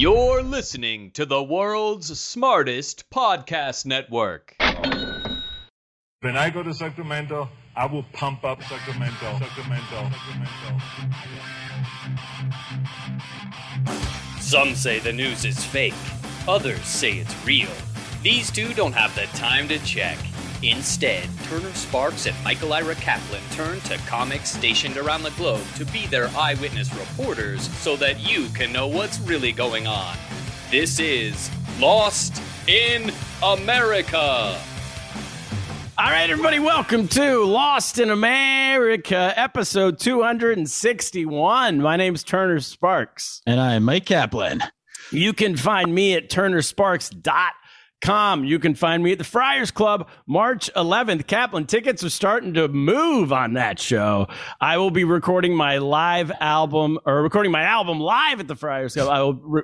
You're listening to the world's smartest podcast network. When I go to Sacramento, I will pump up Sacramento, Sacramento, Sacramento. Some say the news is fake, others say it's real. These two don't have the time to check. Instead, Turner Sparks and Michael Ira Kaplan turn to comics stationed around the globe to be their eyewitness reporters so that you can know what's really going on. This is Lost in America. All right, everybody, welcome to Lost in America, episode 261. My name's Turner Sparks. And I'm Mike Kaplan. You can find me at turnersparks.com. You can find me at the Friars Club March 11th. Kaplan tickets are starting to move on that show. I will be recording my live album or recording my album live at the Friars Club. I will re-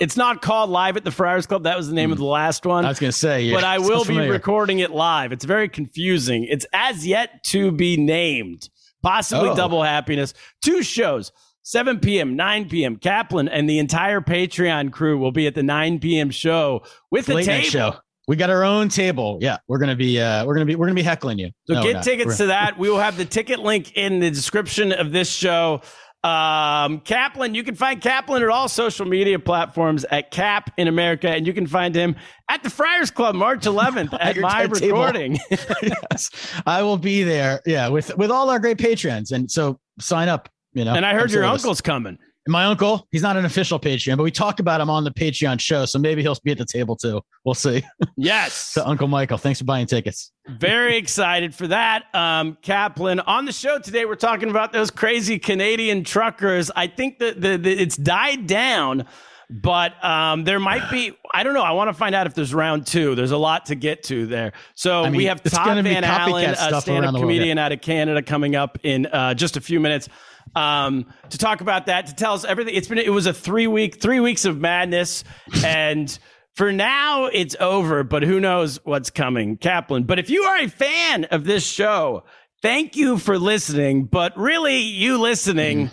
it's not called Live at the Friars Club. That was the name of the hmm. last one. I was going to say, yeah, but I will be recording it live. It's very confusing. It's as yet to be named. Possibly Oh. double happiness. Two shows. 7 p.m., 9 p.m. Kaplan and the entire Patreon crew will be at the 9 p.m. show with the table. show. We got our own table. Yeah, we're gonna be uh we're gonna be we're gonna be heckling you. So No, get tickets to that. We will have the ticket link in the description of this show. Um, Kaplan, you can find Kaplan at all social media platforms at Cap in America, and you can find him at the Friars Club March 11th at your my recording. yes, I will be there. Yeah, with with all our great patrons, and so sign up. You know, and I heard Come your service. uncle's coming. My uncle, he's not an official Patreon, but we talk about him on the Patreon show, so maybe he'll be at the table too. We'll see. Yes. so, Uncle Michael, thanks for buying tickets. Very excited for that. Um, Kaplan, on the show today, we're talking about those crazy Canadian truckers. I think that the, the, it's died down, but um, there might be, I don't know. I want to find out if there's round two. There's a lot to get to there. So I mean, we have Todd Van Allen, a stand-up the world, comedian out of Canada, coming up in uh, just a few minutes. Um, to talk about that, to tell us everything. It's been, it was a three week, three weeks of madness. And for now, it's over, but who knows what's coming, Kaplan. But if you are a fan of this show, thank you for listening. But really, you listening,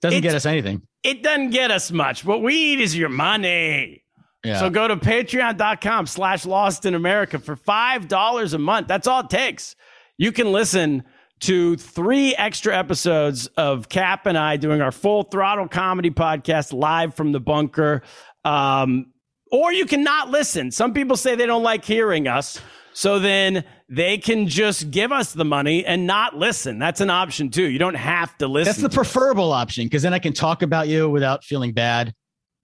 Doesn't get us anything. it doesn't get us much. What we need is your money. Yeah. So go to patreon.com slash lost in America for $5 a month. That's all it takes. You can listen to three extra episodes of Cap and I doing our full throttle comedy podcast live from the bunker. Um, or you can not listen. Some people say they don't like hearing us. So then they can just give us the money and not listen. That's an option too. You don't have to listen. That's the us. preferable option because then I can talk about you without feeling bad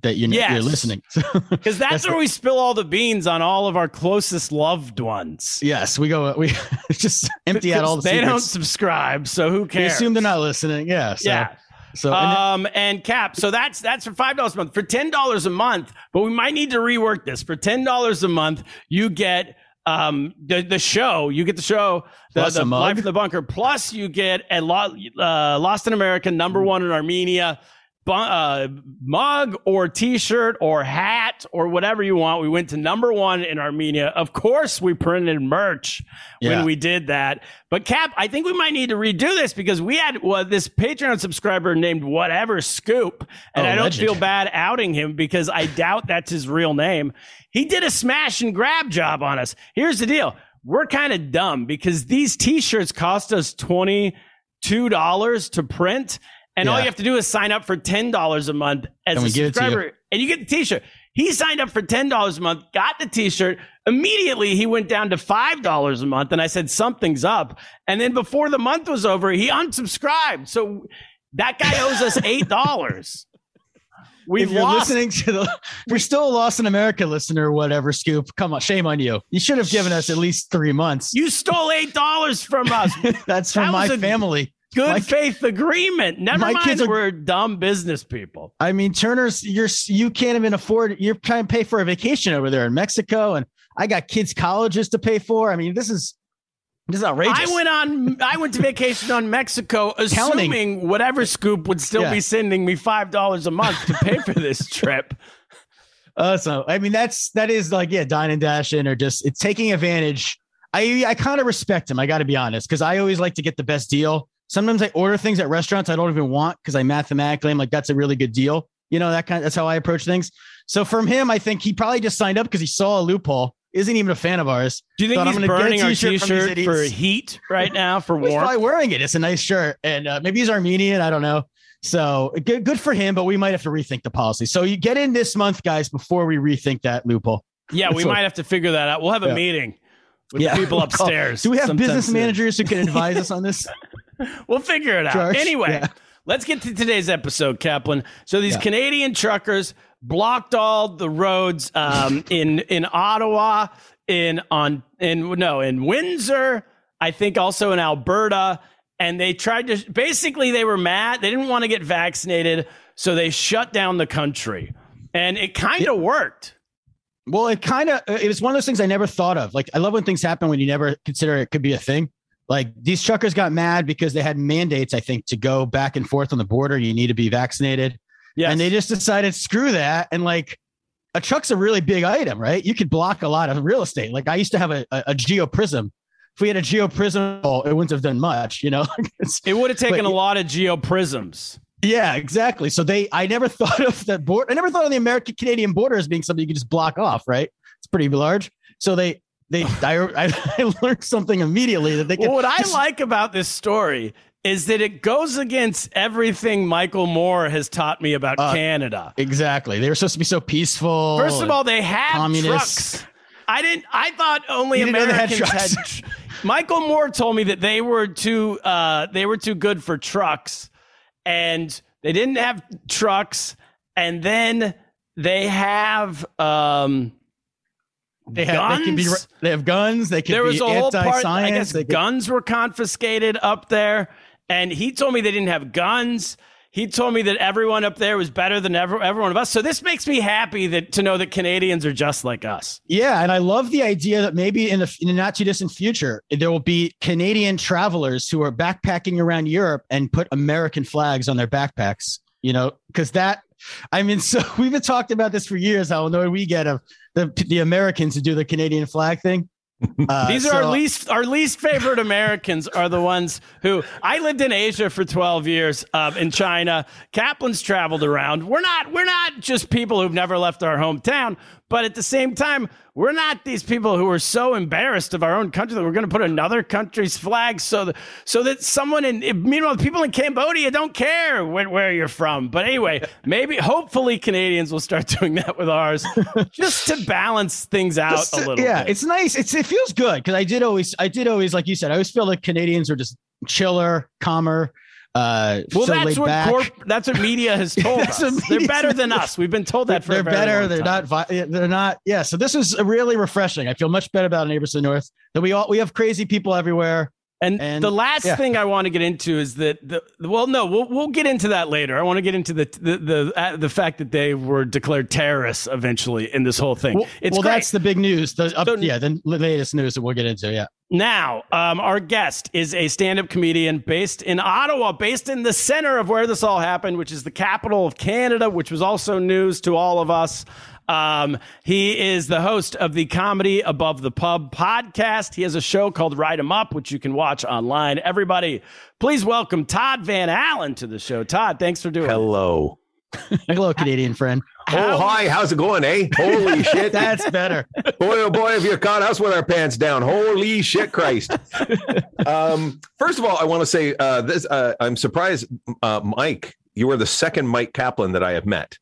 that you're, Yes. you're listening. Because that's, That's where the- we spill all the beans on all of our closest loved ones. yes, we go. We just empty out all the they don't subscribe, so who cares? We assume they're not listening. Yeah. So, yeah. So and Um, and cap. So that's that's for five dollars a month. For ten dollars a month, but we might need to rework this. For ten dollars a month, you get um the the show. You get the show, the, Plus the life in the bunker. Plus, you get a lot uh, Lost in America, number one in Armenia. Uh, mug or t-shirt or hat or whatever you want. We went to number one in Armenia. Of course, we printed merch when we did that. But Cap, I think we might need to redo this because we had well, this Patreon subscriber named whatever Scoop, and Oh, I don't legend. feel bad outing him because I doubt that's his real name. He did a smash and grab job on us. Here's the deal: we're kind of dumb because these T-shirts cost us twenty two dollars to print. And all you have to do is sign up for ten dollars a month as And a we give it to you. subscriber, and you get the T-shirt. He signed up for ten dollars a month, got the T-shirt. Immediately, he went down to five dollars a month, and I said something's up. And then before the month was over, he unsubscribed. So that guy owes us eight dollars. We've if you're lost. listening to the, you're still a Lost in America listener whatever, Scoop, come on, shame on you. You should have given us at least three months. You stole eight dollars from us. That's from That my a- family. Good My- faith agreement. Never My mind kids are- we're dumb business people. I mean, Turner's you're you can't even afford. You're trying to pay for a vacation over there in Mexico, and I got kids' colleges to pay for. I mean, this is this is outrageous. I went on I went to vacation on Mexico Counting. assuming whatever scoop would still Yeah. be sending me five dollars a month to pay for this trip. Uh, so I mean, that's that is like yeah, dine and dash in, or just it's taking advantage. I I kind of respect him. I got to be honest, because I always like to get the best deal. Sometimes I order things at restaurants I don't even want because I mathematically I'm like that's a really good deal. You know that kind. Of, that's how I approach things. So from him, I think he probably just signed up because he saw a loophole. Isn't even a fan of ours. Do you think Thought, he's I'm gonna get a burning our t-shirt t-shirt for heat right now for He's warmth? probably wearing it. It's a nice shirt, and uh, maybe he's Armenian. I don't know. So good, good for him, but we might have to rethink the policy. So you get in this month, guys, before we rethink that loophole. Yeah, we what- might have to figure that out. We'll have a Yeah. meeting with the people upstairs. Do we have business soon. managers who can advise us on this? We'll figure it out. George, Anyway, yeah. let's get to today's episode, Kaplan. So these Yeah. Canadian truckers blocked all the roads um, in in Ottawa, in on in no in Windsor, I think also in Alberta, and they tried to basically they were mad. They didn't want to get vaccinated, so they shut down the country, and it kind of worked. Well, it kind of it was one of those things I never thought of. Like I love when things happen when you never consider it could be a thing. Like these truckers got mad because they had mandates, I think, to go back and forth on the border. You need to be vaccinated. Yes. And they just decided, screw that. And like a truck's a really big item, right? You could block a lot of real estate. Like I used to have a, a, a Geo Prism. If we had a Geo Prism, oh, it wouldn't have done much, you know? It would have taken But- a lot of Geo Prisms. yeah, exactly. So they, I never thought of that board. I never thought of the American Canadian border as being something you could just block off, right? It's pretty large. So they, they, I, I, learned something immediately that they could. Well, what I like about this story is that it goes against everything Michael Moore has taught me about Uh, Canada. Exactly. They were supposed to be so peaceful. First of all, they had communists. trucks. I didn't. I thought only You had Americans had. trucks? tr- Michael Moore told me that they were too. Uh, they were too good for trucks, and they didn't have trucks. And then they have. Um, they have, they can be, guns? they have guns. They can there was be a whole part. I guess could- guns were confiscated up there, and he told me they didn't have guns. He told me that everyone up there was better than ever, everyone of us. So this makes me happy that to know that Canadians are just like us. Yeah, and I love the idea that maybe in the in the not too distant future there will be Canadian travelers who are backpacking around Europe and put American flags on their backpacks. You know, because that I mean, so we've been talking about this for years. How annoyed we get of the the Americans who do the Canadian flag thing. Uh, These are our least our least favorite Americans are the ones who I lived in Asia for 12 years um, in China. Kaplan's traveled around. We're not we're not just people who've never left our hometown, but at the same time, we're not these people who are so embarrassed of our own country that we're going to put another country's flag so that so that someone in meanwhile people in Cambodia don't care where, where you're from. But anyway, maybe hopefully Canadians will start doing that with ours just to balance things out Just a little yeah, bit. it's nice. It's it feels good because I did always, I did always, like you said, I always feel like Canadians are just chiller, calmer. Uh, Well, so that's what back. corp- that's what media has told us. They're better than us. We've been told that for they're better. They're time. not. They're not. Yeah. So this is really refreshing. I feel much better about neighbors to the north. That we all we have crazy people everywhere. And, and- the last yeah. thing I want to get into is that the well, no, we'll we'll get into that later. I want to get into the the the, uh, the fact that they were declared terrorists eventually in this whole thing. Well, it's well that's the big news. The, up, So- yeah, the latest news that we'll get into. Yeah. Now, um, our guest is a stand up comedian based in Ottawa, based in the center of where this all happened, which is the capital of Canada, which was also news to all of us. Um, he is the host of the Comedy Above the Pub podcast. He has a show called Ride 'em Up, which you can watch online. Everybody, please welcome Todd Van Allen to the show. Todd, thanks for doing it. Hello. Hello, Canadian friend. Oh, hi. How's it going, eh? Holy shit. That's better. boy, oh boy, have you caught us with our pants down. Holy shit, Christ. um, first of all, I want to say uh, this. Uh, I'm surprised, uh, Mike, you are the second Mike Kaplan that I have met.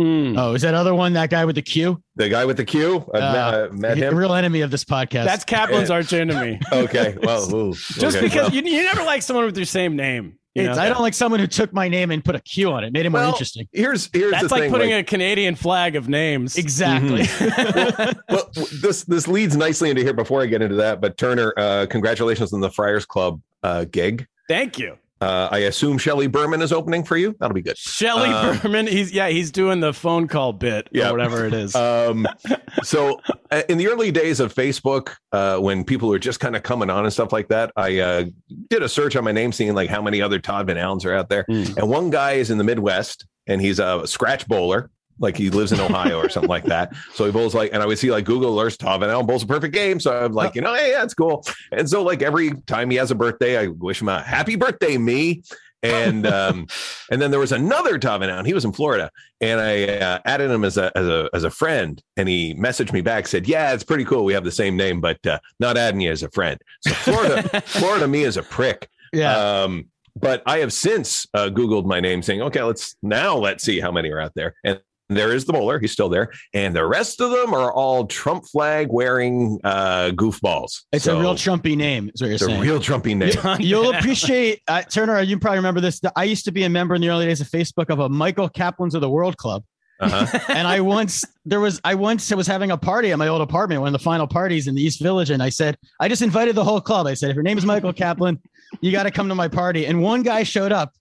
Mm. Oh, is that other one? That guy with the Q? The guy with the Q. I've Uh, met, uh, met The him. real enemy of this podcast. That's Kaplan's arch enemy. Okay. Well, ooh, Just okay, because well. you, you never like someone with your same name. you It's- know? I don't like someone who took my name and put a Q on it. Made it more Well, interesting. Here's here's That's the like thing. putting like- a Canadian flag of names. Exactly. well, this this leads nicely into here. Before I get into that, but Turner, uh, congratulations on the Friars Club uh, gig. Thank you. Uh, I assume Shelley Berman is opening for you. That'll be good. Shelley Uh, Berman, he's yeah, he's doing the phone call bit Yeah. or whatever it is. Um, so uh, in the early days of Facebook, uh, when people were just kind of coming on and stuff like that, I uh, did a search on my name, seeing like how many other Todd Van Allens are out there. Mm. And one guy is in the Midwest, and he's a scratch bowler. Like he lives in Ohio or something like that. So he bowls like, and I would see like Google alerts, Todd Van Allen bowls a perfect game. So I'm like, you know, hey, that's cool. And so like every time he has a birthday, I wish him a happy birthday, me. And um, and then there was another Allen. He was in Florida, and I uh, added him as a as a as a friend. And he messaged me back, said, "Yeah, it's pretty cool. We have the same name, but uh, not adding you as a friend." So Florida, Florida, me is a prick. Yeah. Um, but I have since uh, Googled my name, saying, "Okay, let's now let's see how many are out there." And there is the bowler; he's still there, and the rest of them are all Trump flag wearing uh, goofballs. it's So a real Trumpy name, is what you're It's a real Trumpy name. You'll appreciate uh, Turner. You probably remember this. I used to be a member in the early days of Facebook of a Michael Kaplan's of the World Club, Uh-huh. and I once there was I once was having a party at my old apartment, one of the final parties in the East Village, and I said I just invited the whole club. I said, if your name is Michael Kaplan, you got to come to my party. And one guy showed up.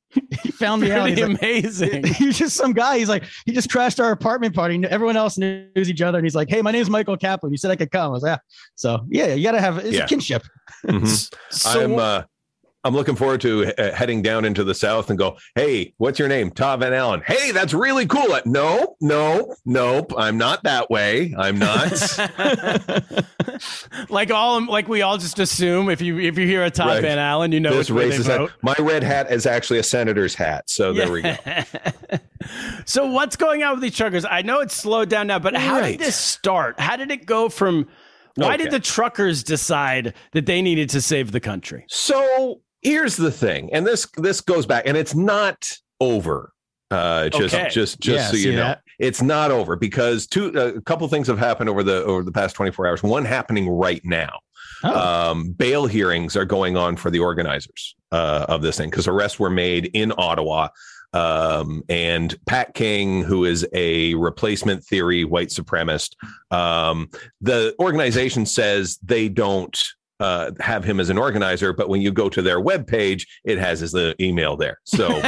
He found me out. He's amazing. he was just some guy. He's like, he just crashed our apartment party. Everyone else knows each other. And he's like, hey, my name's Michael Kaplan. You said I could come. I was like, yeah. So yeah, you got to have it's Yeah. a kinship. Mhm. So I'm uh, I'm looking forward to uh, heading down into the south and go. Hey, what's your name? Todd Van Allen. Hey, that's really cool. Uh, No, no, nope. I'm not that way. I'm not. like all like we all just assume if you if you hear a Todd Right. Van Allen, you know this which way they racist hat. vote. My red hat is actually a senator's hat. So there we go. so what's going on with these truckers? I know it's slowed down now, but how Right. did this start? How did it go from? Why did the truckers decide that they needed to save the country? So here's the thing, and this this goes back, and it's not over. Uh, just Okay. just just Yeah, so you know, that? it's not over because two uh, a couple things have happened over the over the past 24 hours. One happening right now. Oh. Um, bail hearings are going on for the organizers uh, of this thing because arrests were made in Ottawa. Um, and Pat King, who is a replacement theory white supremacist, um, the organization says they don't uh, have him as an organizer, but when you go to their webpage, it has his uh, email there. So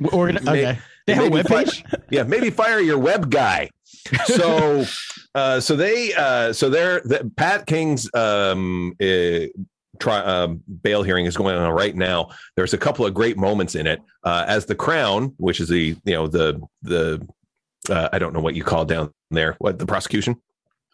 We're May- okay. They have a maybe fi- webpage? yeah, maybe fire your web guy. So, uh, so they, uh, so they're the, Pat King's um, uh, try, um, bail hearing is going on right now. There's a couple of great moments in it. Uh, as the Crown, which is the you know the the uh, I don't know what you call down there, what the prosecution.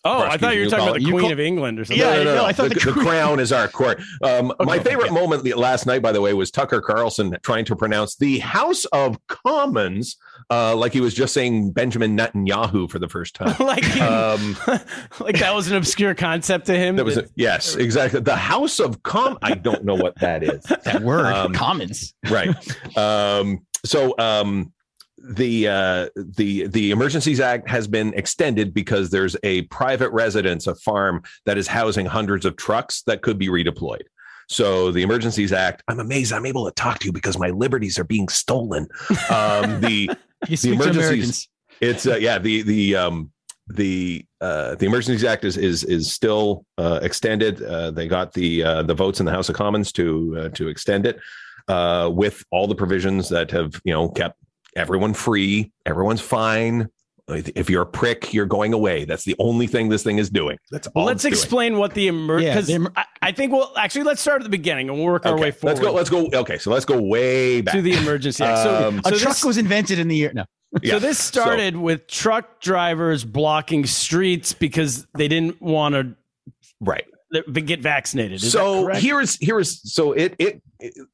Oh, I thought you were talking about the you Queen call- of England or something. Yeah, no, I thought the, the the Crown- crown is our court. Um, my favorite okay. moment last night, by the way, was Tucker Carlson trying to pronounce the House of Commons uh, like he was just saying Benjamin Netanyahu for the first time. like, he- Um, like that was an obscure concept to him. that was yes, exactly. The House of Com. I don't know what that is. That word, Um, commons. right. Um, so um, the uh, the the Emergencies Act has been extended because there's a private residence, a farm that is housing hundreds of trucks that could be redeployed. So the Emergencies Act, I'm amazed I'm able to talk to you because my liberties are being stolen. Um, the You speak emergencies- it's uh, yeah the the um the uh the emergencies act is is is still uh extended uh they got the uh the votes in the house of commons to uh, to extend it uh with all the provisions that have you know kept everyone free everyone's fine if you're a prick you're going away that's the only thing this thing is doing that's all Well, let's it's doing. explain what the emer Yeah, because the emer- I, I think we'll actually let's start at the beginning and we'll work our way forward let's go let's go okay so let's go way back to the emergency act. So, Um, so a this, truck was invented in the year. No. Yeah. so this started with truck drivers blocking streets because they didn't want to right get vaccinated. Is so here is here is so it it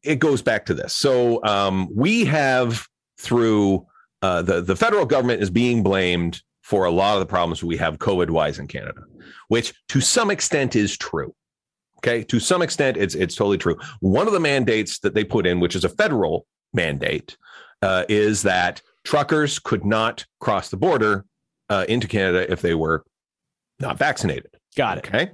it goes back to this so um we have through uh the the federal government is being blamed for a lot of the problems we have covid wise in canada which to some extent is true okay to some extent it's it's totally true one of the mandates that they put in which is a federal mandate uh, is that truckers could not cross the border uh, into canada if they were not vaccinated got it. Okay.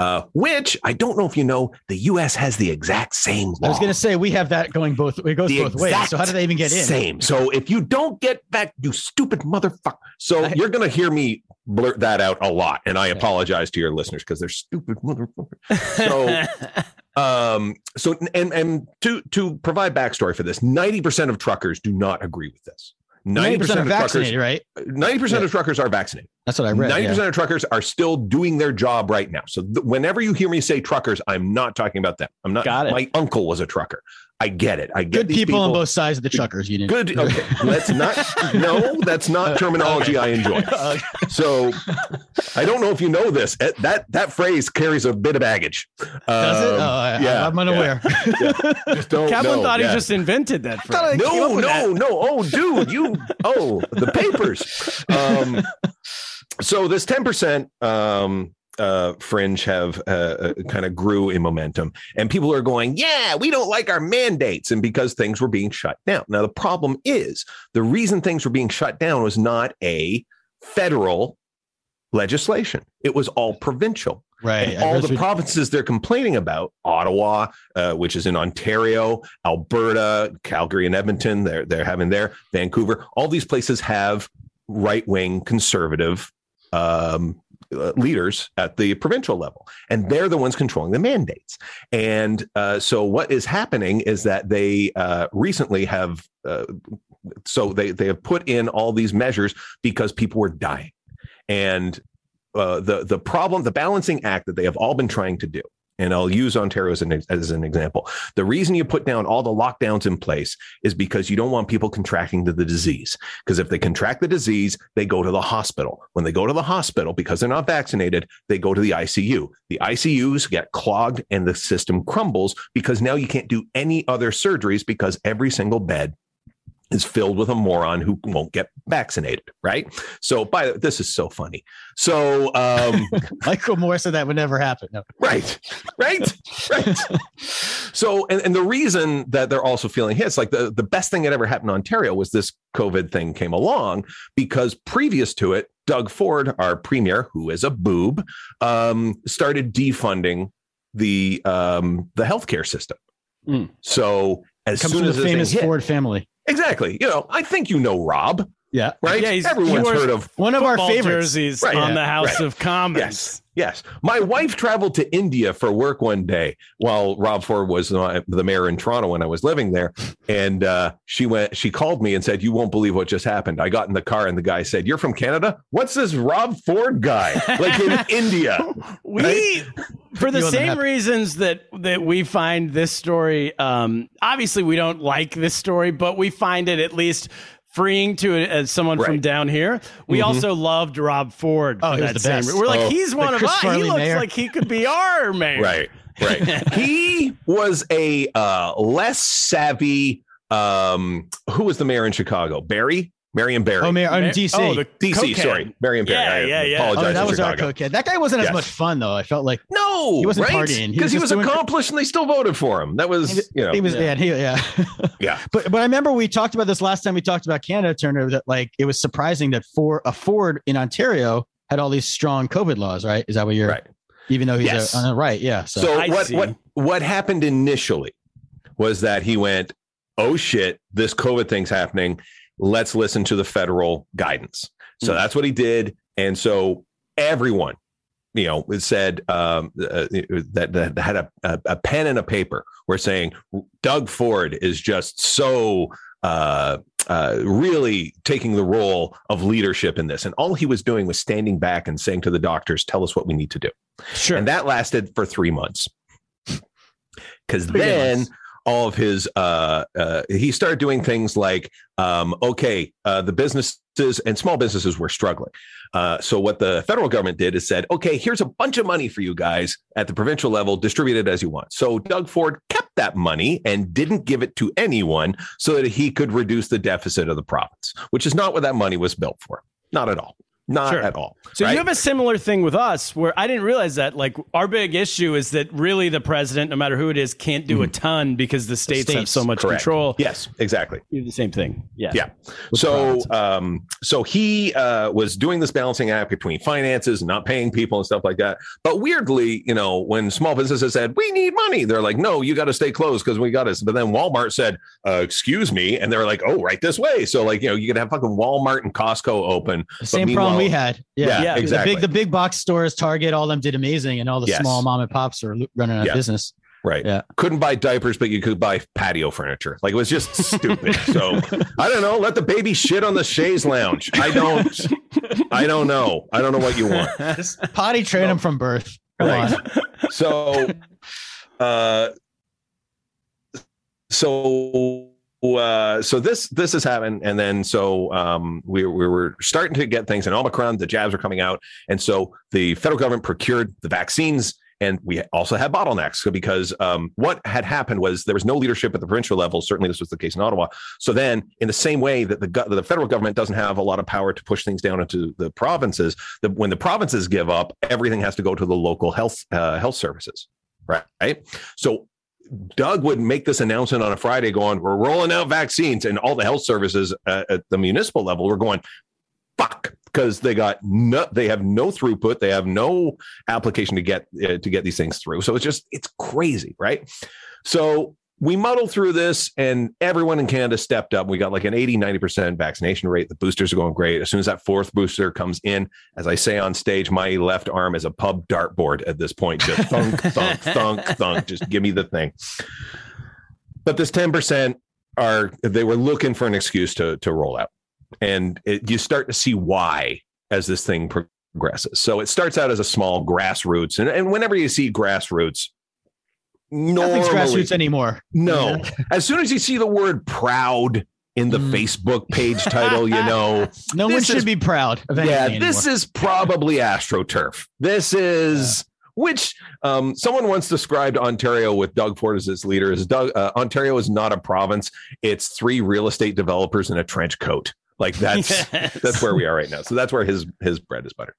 Uh, which I don't know if you know, the U.S. has the exact same law. I was going to say we have that going both. It goes The both ways. So how do they even get in? Same. So if you don't get back, you stupid motherfucker. So I- you're going to hear me blurt that out a lot, and I apologize to your listeners because they're stupid motherfuckers. So Um, so and and to to provide backstory for this, 90% of truckers do not agree with this. 90% 90% of vaccinated, truckers, right? 90% Yeah. of truckers are vaccinated. That's what I read. Ninety yeah. percent of truckers are still doing their job right now. So th- whenever you hear me say truckers, I'm not talking about them. I'm not. Got it. My uncle was a trucker. I get it. I get Good these people, on both sides of the truckers union. Good. Okay. Let's not. No, that's not terminology I enjoy. So I don't know if you know this. eh, That that phrase carries a bit of baggage. Does it? Um, Oh, I, yeah, I'm unaware. Just don't. Kaplan know. thought Yeah. he just invented that phrase. came up No, with no, no. Oh, dude, you. Oh, the papers. Um, so this ten percent um, uh, fringe have uh, uh, kind of grew in momentum, and people are going, "Yeah, we don't like our mandates," and because things were being shut down. Now the problem is the reason things were being shut down was not a federal legislation; it was all provincial. right. And all the provinces they're complaining about, Ottawa, uh, which is in Ontario, Alberta, Calgary, and Edmonton, they're they're having there, Vancouver, all these places have right wing conservative um, uh, leaders at the provincial level, and they're the ones controlling the mandates. And uh, so, what is happening is that they uh, recently have. Uh, so they they have put in all these measures because people were dying, and uh, the the problem, the balancing act that they have all been trying to do. And I'll use Ontario as an, as an example. The reason you put down all the lockdowns in place is because you don't want people contracting the, the disease. Because if they contract the disease, they go to the hospital. When they go to the hospital, because they're not vaccinated, they go to the ICU. The ICUs get clogged and the system crumbles because now you can't do any other surgeries because every single bed is filled with a moron who won't get vaccinated, right? So by the this is so funny. So um Michael Moore said that would never happen. No. right, right, right. So and, and the reason that they're also feeling hits, like the, the best thing that ever happened in Ontario was this COVID thing came along because previous to it, Doug Ford, our premier, who is a boob, um, started defunding the um the healthcare system. Mm. So as Comes soon from as the famous Ford family. Exactly. You know, I think you know Rob, Yeah. right? Yeah, he's- Everyone's heard of. One of our favorites. jerseys Right, on yeah, the House right. of Commons. Yes, yes. My wife traveled to India for work one day while Rob Ford was the mayor in Toronto when I was living there, and uh, she went. She called me and said, "You won't believe what just happened." I got in the car and the guy said, "You're from Canada? What's this Rob Ford guy like in India?" We, for the same reasons that that we find this story, um, obviously we don't like this story, but we find it at least freeing to as someone from down here. We also loved Rob Ford. Oh, for he was that the same best. We're like, Oh. he's one of us. He looks mayor. like he could be our mayor. Right, right. he was a uh, less savvy. Um, who was the mayor in Chicago? Barry, Marion Barry. Oh, Mayor, on Ma- DC. Oh, the DC, cokehead. sorry, Marion Barry. Yeah, I yeah, yeah. Apologize oh, that to was our Chicago. cokehead. That guy wasn't as much fun though. I felt like No, He wasn't right? partying. He because was he was doing- accomplished and they still voted for him. That was, he you know, he was Yeah. yeah, he, yeah. yeah. But but I remember we talked about this last time we talked about Canada Turner that like it was surprising that for a Ford in Ontario had all these strong COVID laws, right? Is that what you're Right. even though he's Yes. a, on the right, yeah. So, So what see. what what happened initially was that he went, "Oh shit, this COVID thing's happening. Let's listen to the federal guidance." So Hmm. that's what he did, and so everyone, you know, said um, uh, that, that had a, a, a pen and a paper were saying Doug Ford is just so uh, uh, really taking the role of leadership in this, and all he was doing was standing back and saying to the doctors, "Tell us what we need to do." Sure. And that lasted for three months. Because then months. All of his, uh, uh, he started doing things like, um, okay, uh, the businesses and small businesses were struggling. Uh, so what the federal government did is said, okay, here's a bunch of money for you guys at the provincial level, distribute it as you want. So Doug Ford kept that money and didn't give it to anyone so that he could reduce the deficit of the province, which is not what that money was built for. Not at all. Not Sure. at all. So right? you have a similar thing with us where I didn't realize that. Like our big issue is that really the president, no matter who it is, can't do a ton because the states, have states, so much Mm-hmm. Correct. control. Yes, exactly. You do the same thing. Yeah. Yeah. So, um, so he uh, was doing this balancing act between finances and not paying people and stuff like that. But weirdly, you know, when small businesses said we need money, they're like, "No, you got to stay closed because we got us. But then Walmart said, uh, "Excuse me," and they're like, "Oh, right this way." So, like, you know, you could have fucking Walmart and Costco open. the same problem we had. Yeah, Yeah, The exactly. big the big box stores, Target, all them did amazing, and all the Yes. small mom and pops are running out Yeah. of business. Right. Yeah. Couldn't buy diapers, but you could buy patio furniture. Like it was just stupid. so I don't know. Let the baby shit on the chaise lounge. I don't. I don't know. I don't know what you want. Just potty train them from birth. Come Right. on. So, uh, so. Uh, so this this has happened, and then so um, we we were starting to get things in Omicron. The jabs are coming out, and so the federal government procured the vaccines and we also had bottlenecks because um, what had happened was there was no leadership at the provincial level. Certainly, this was the case in Ottawa. So then, in the same way that the go- the federal government doesn't have a lot of power to push things down into the provinces, that when the provinces give up, everything has to go to the local health uh, health services? Right. So Doug would make this announcement on a Friday, going, "We're rolling out vaccines," and all the health services uh, at the municipal level were going, "Fuck," because they got no, they have no throughput, they have no application to get uh, to get these things through. So it's just it's crazy, right? So we muddled through this and everyone in Canada stepped up. We got like an 80, 90% vaccination rate. The boosters are going great. As soon as that fourth booster comes in, as I say on stage, my left arm is a pub dartboard at this point. Just thunk, thunk, thunk, thunk. Just give me the thing. But this 10% are, they were looking for an excuse to, to roll out. And it, you start to see why as this thing progresses. So it starts out as a small grassroots. And, and whenever you see grassroots, Nothing's normally, grassroots anymore. no. As soon as you see the word proud in the Mm. Facebook page title, you know, No one should is- be proud of yeah, anything this anymore. is probably AstroTurf. This is which um, someone once described Ontario with Doug Ford as its leader. As Doug, uh, Ontario is not a province; it's three real estate developers in a trench coat. Like that's Yes. that's where we are right now. So that's where his his bread is buttered.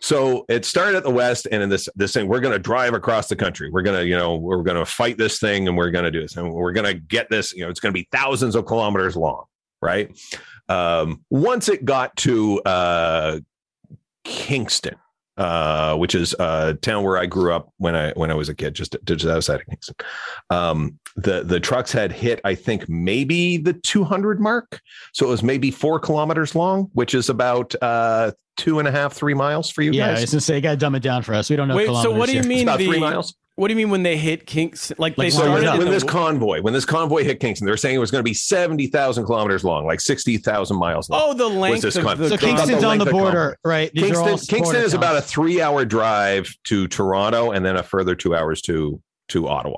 So it started at the west, and in this this thing, we're going to drive across the country. We're going to you know we're going to fight this thing, and we're going to do this, and we're going to get this. You know, it's going to be thousands of kilometers long, right? Um, once it got to uh, Kingston, uh, which is a town where I grew up when I when I was a kid, just just outside of Kingston. Um, the the trucks had hit, I think, maybe the 200 mark, so it was maybe four kilometers long, which is about uh, two and a half, three miles for you yeah, I guys. was gonna say, you gotta dumb it down for us. We don't know. Wait, so what do you here. It's mean about the three miles. What do you mean when they hit Kingston? Like, they Like, So started when, when in this the- convoy, when this convoy hit Kingston, they were saying it was going to be seventy thousand kilometers long, like sixty thousand miles long. Oh, the length this of con- the So Kingston's the on the border, right? These Kingston, Kingston border is about a three-hour drive to Toronto, and then a further two hours to to Ottawa,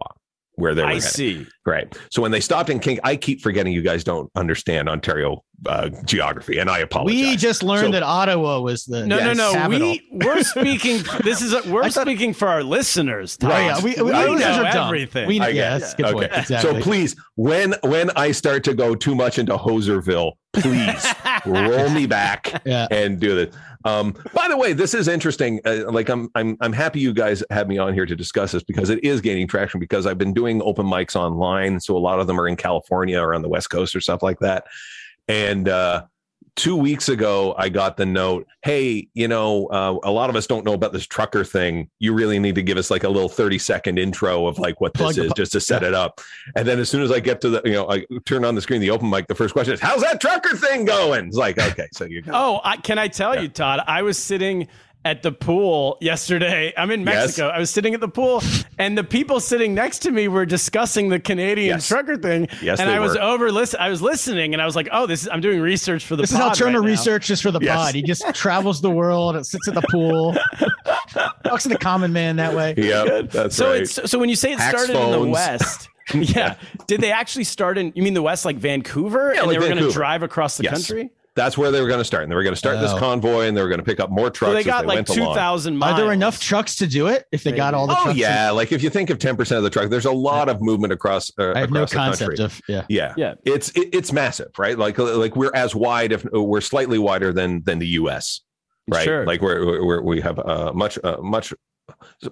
where they were I headed. see. Right. So when they stopped in King, I keep forgetting you guys don't understand Ontario uh, geography, and I apologize. We just learned So- that Ottawa was the No, Yes. no, no. capital. We we're speaking. This is a, we're thought- speaking for our listeners. Tom. Oh, yeah, we, we, We our know listeners dumb. everything. We, I yeah, get that's a it. good Okay. point. Exactly. So please, when when I start to go too much into Hoserville, please roll me back yeah. and do this. Um, by the way, this is interesting. Uh, like I'm, I'm, I'm happy you guys have me on here to discuss this because it is gaining traction. Because I've been doing open mics online, so a lot of them are in California or on the West Coast or stuff like that. And uh, two weeks ago, I got the note, "Hey, you know, uh, a lot of us don't know about this trucker thing. You really need to give us like a little thirty second intro of like what this the is, just to set it up." And then as soon as I get to the, you know, I turn on the screen, the open mic, the first question is, "How's that trucker thing going?" It's like, okay, so you Oh, I, can I tell you, Todd? I was sitting at the pool yesterday. I'm in Yes. Mexico. I was sitting at the pool, and the people sitting next to me were discussing the Canadian Yes. trucker thing. Yes, and they I was over listen. I was listening, and I was like, "Oh, this is." I'm doing research for the. This is how Turner right researches for the Yes. pod. He just travels the world, and sits at the pool, talks to the common man that way. Yeah, that's So right. it's so when you say it Hacks started in the west. Yeah. Did they actually start in? You mean the west, like Vancouver, Yeah, and like they were going to drive across the Yes. country? That's where they were going to start, and they were going to start this Oh. convoy, and they were going to pick up more trucks. So they as got like went two along. thousand Are there enough trucks to do it? If they got all the Oh trucks, yeah, like if you think of ten percent of the truck, there's a lot of movement across. Uh, I have no across the concept country. of yeah. Yeah, Yeah. it's it, it's massive, right? Like like we're as wide, if we're slightly wider than than the U.S. Right, Sure. like we're, we're we have uh, much uh, much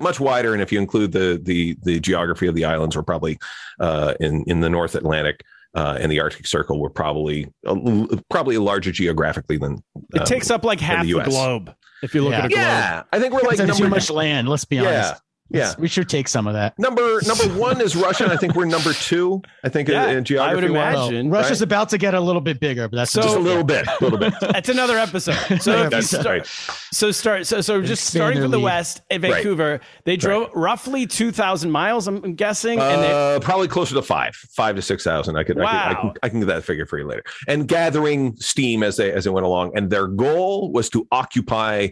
much wider, and if you include the the the geography of the islands, we're probably uh, in in the North Atlantic. Uh, and the Arctic Circle, we're probably uh, probably larger geographically than It um, takes up like half the the, globe if you look Yeah. at a globe. Yeah, I think we're like Like number too much land. Let's be yeah, honest. Yeah. we should take some of that. Number number one is Russia. and I think we're number two. I think Yeah, in, in geography. I would wise. Well, imagine. Russia's right? about to get a little bit bigger, but that's So- Just a little bit, a little bit. That's another episode. So That's start, right. so start, so so just Expand starting their from the west in Vancouver, they drove roughly two thousand miles. I'm guessing, and they, Uh, probably closer to five, five to six thousand. I could, I, could, I, Wow. can, I can get that figure for you later. And gathering steam as they as they went along, and their goal was to occupy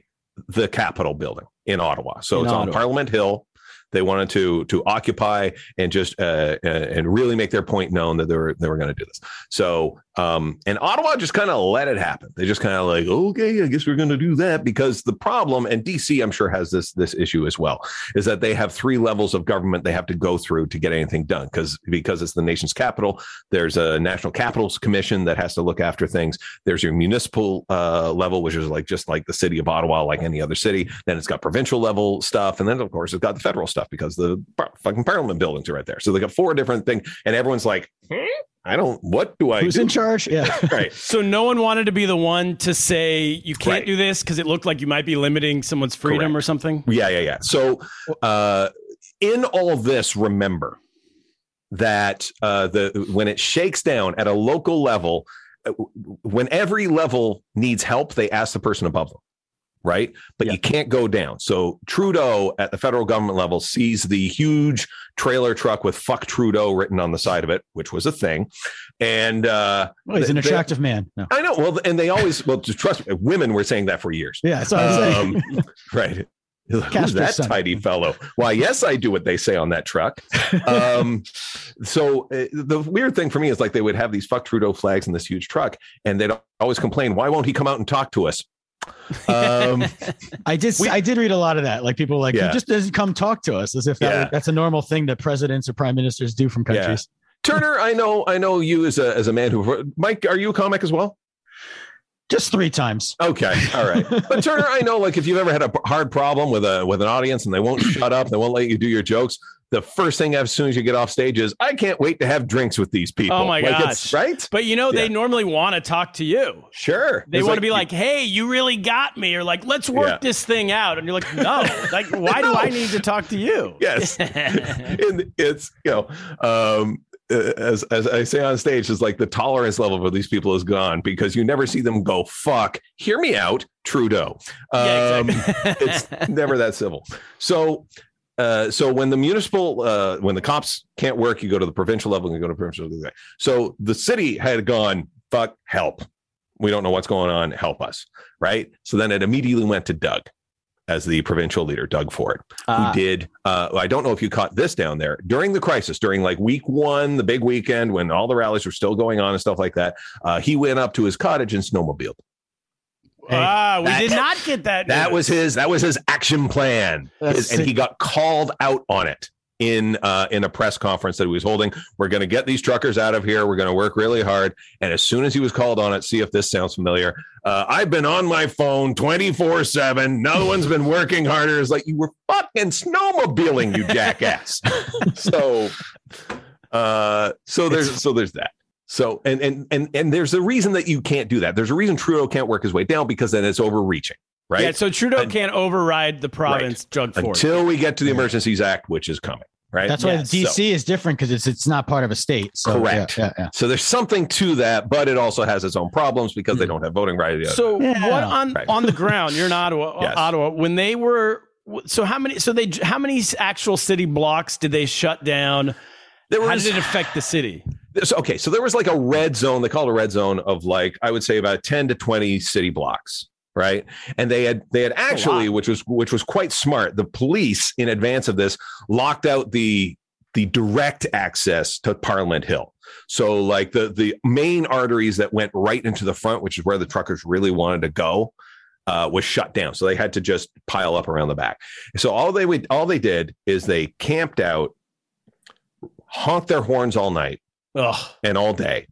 the Capitol building in Ottawa. So In it's on Parliament Hill. They wanted to to occupy and just uh, uh, and really make their point known that they were they were going to do this. So um, and Ottawa just kind of let it happen. They just kind of like, okay, I guess we're going to do that because the problem, and DC, I'm sure has this this issue as well, is that they have three levels of government they have to go through to get anything done because because it's the nation's capital. There's a National Capitals Commission that has to look after things. There's your municipal uh, level, which is like just like the city of Ottawa, like any other city. Then it's got provincial level stuff, and then of course it's got the federal stuff because the par- fucking Parliament buildings are right there. So they got four different things, and everyone's like, hmm? I don't. What do I Who's do? in charge? Yeah. right. so no one wanted to be the one to say you can't Right. do this because it looked like you might be limiting someone's freedom Correct. or something. Yeah, yeah, yeah. So, uh, in all this, remember that uh, the when it shakes down at a local level, uh, when every level needs help, they ask the person above them, right? But Yeah. you can't go down. So Trudeau at the federal government level sees the huge trailer truck with "fuck Trudeau" written on the side of it, which was a thing, and uh, Well, he's an they- attractive man. No. I know. Well, and they always well, trust me. Women were saying that for years. Yeah, that's what I'm saying. Um, right. Who's that son. tidy fellow? Why, yes, I do what they say on that truck. Um, so uh, the weird thing for me is like they would have these fuck Trudeau flags in this huge truck, and they'd always complain, "Why won't he come out and talk to us?" Um, I did. We- I did read a lot of that. Like people like Yeah. he just doesn't come talk to us, as if that, Yeah. that's a normal thing that presidents or prime ministers do from Yeah. countries. Turner, I know, I know you as a as a man who Mike, are you a comic as well? Just three times. Okay, all right. But Turner, I know, like if you've ever had a hard problem with a with an audience and they won't shut up, they won't let you do your jokes. The first thing as soon as you get off stage is, I can't wait to have drinks with these people. Oh my like gosh. it's, right? But you know, they normally want to talk to you. Sure. They It's want to be like, "Hey, you really got me," or like, "Let's work Yeah. this thing out." And you're like, "No, like, why do I need to talk to you?" yes, and it's you know, um, as as I say on stage, is like the tolerance level for these people is gone because you never see them go fuck. Hear me out, Trudeau. Yeah, Um, exactly. it's never that civil. So, uh, so when the municipal, uh, when the cops can't work, you go to the provincial level and you go to provincial. level. So the city had gone, fuck, help. We don't know what's going on. Help us. Right. So then it immediately went to Doug as the provincial leader, Doug Ford, Ah. who did. Uh, I don't know if you caught this down there during the crisis, during like week one, the big weekend when all the rallies were still going on and stuff like that. Uh, he went up to his cottage and snowmobiled. ah, we that- did not get that. That news. was his. That was his action plan, His- and he got called out on it in uh, in a press conference that he was holding. We're going to get these truckers out of here. We're going to work really hard. And as soon as he was called on it, see if this sounds familiar. Uh, I've been on my phone twenty four seven. No one's been working harder. It's like you were fucking snowmobiling, you jackass. so, uh, so there's so there's that. So and and and and there's a reason that you can't do that. There's a reason Trudeau can't work his way down because then it's overreaching, right? Yeah, so Trudeau And- can't override the province drug force. Until we get to the Emergencies Act, which is coming, right? That's why Yes. the DC is different because it's it's not part of a state. So, Correct. Yeah, yeah, yeah. so there's something to that, but it also has its own problems because they hmm. don't have voting rights. So Yeah. what on Right. on the ground? You're in Ottawa. Uh, yes. Ottawa. When they were, so how many? So they how many actual city blocks did they shut down? there How did it affect the city? so, okay, so there was like a red zone. They called it a red zone of like I would say about ten to twenty city blocks, right? And they had they had actually, which was which was quite smart. The police in advance of this locked out the the direct access to Parliament Hill. So like the the main arteries that went right into the front, which is where the truckers really wanted to go, uh, was shut down. So they had to just pile up around the back. So all they would all they did is they camped out, honked their horns all night Ugh. and all day.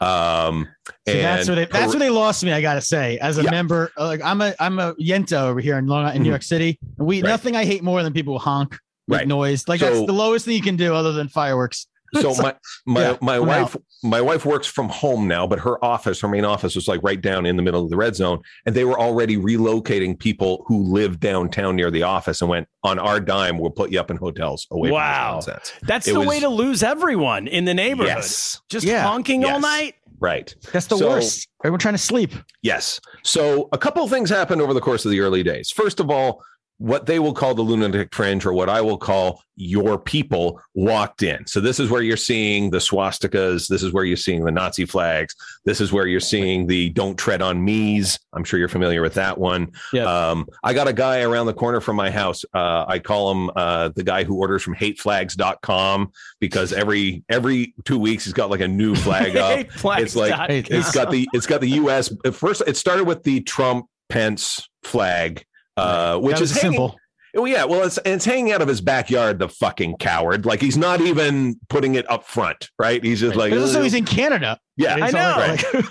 Um, So and that's where they that's where they lost me. I gotta say, as a Yeah. member, uh, like I'm a I'm a Yenta over here in Long Island, in New Mhm. York City. We Right. nothing I hate more than people who honk, make Right. noise. Like So- that's the lowest thing you can do, other than fireworks. so my my Yeah, my I'm wife my wife works from home now, but her office, her main office, was like right down in the middle of the red zone, and they were already relocating people who live downtown near the office, and went on our dime. We'll put you up in hotels away Wow. from this nonsense. That's It the was- way to lose everyone in the neighborhood. Yes, Just Yeah. honking all night. right. That's the So- worst. Everyone trying to sleep. Yes. So a couple of things happened over the course of the early days. First of all, what they will call the lunatic fringe, or what I will call your people, walked in. So this is where you're seeing the swastikas. This is where you're seeing the Nazi flags. This is where you're seeing the "Don't tread on me's." I'm sure you're familiar with that one. Yep. Um, I got a guy around the corner from my house. Uh, I call him uh, the guy who orders from HateFlags.com because every every two weeks he's got like a new flag up. It's like it's got the it's got the U.S. First, it started with the Trump Pence flag, uh, which is hanging, simple. Oh yeah, well, it's it's hanging out of his backyard. The fucking coward! Like he's not even putting it up front, right? He's just like, But also, he's in Canada. Yeah, I know.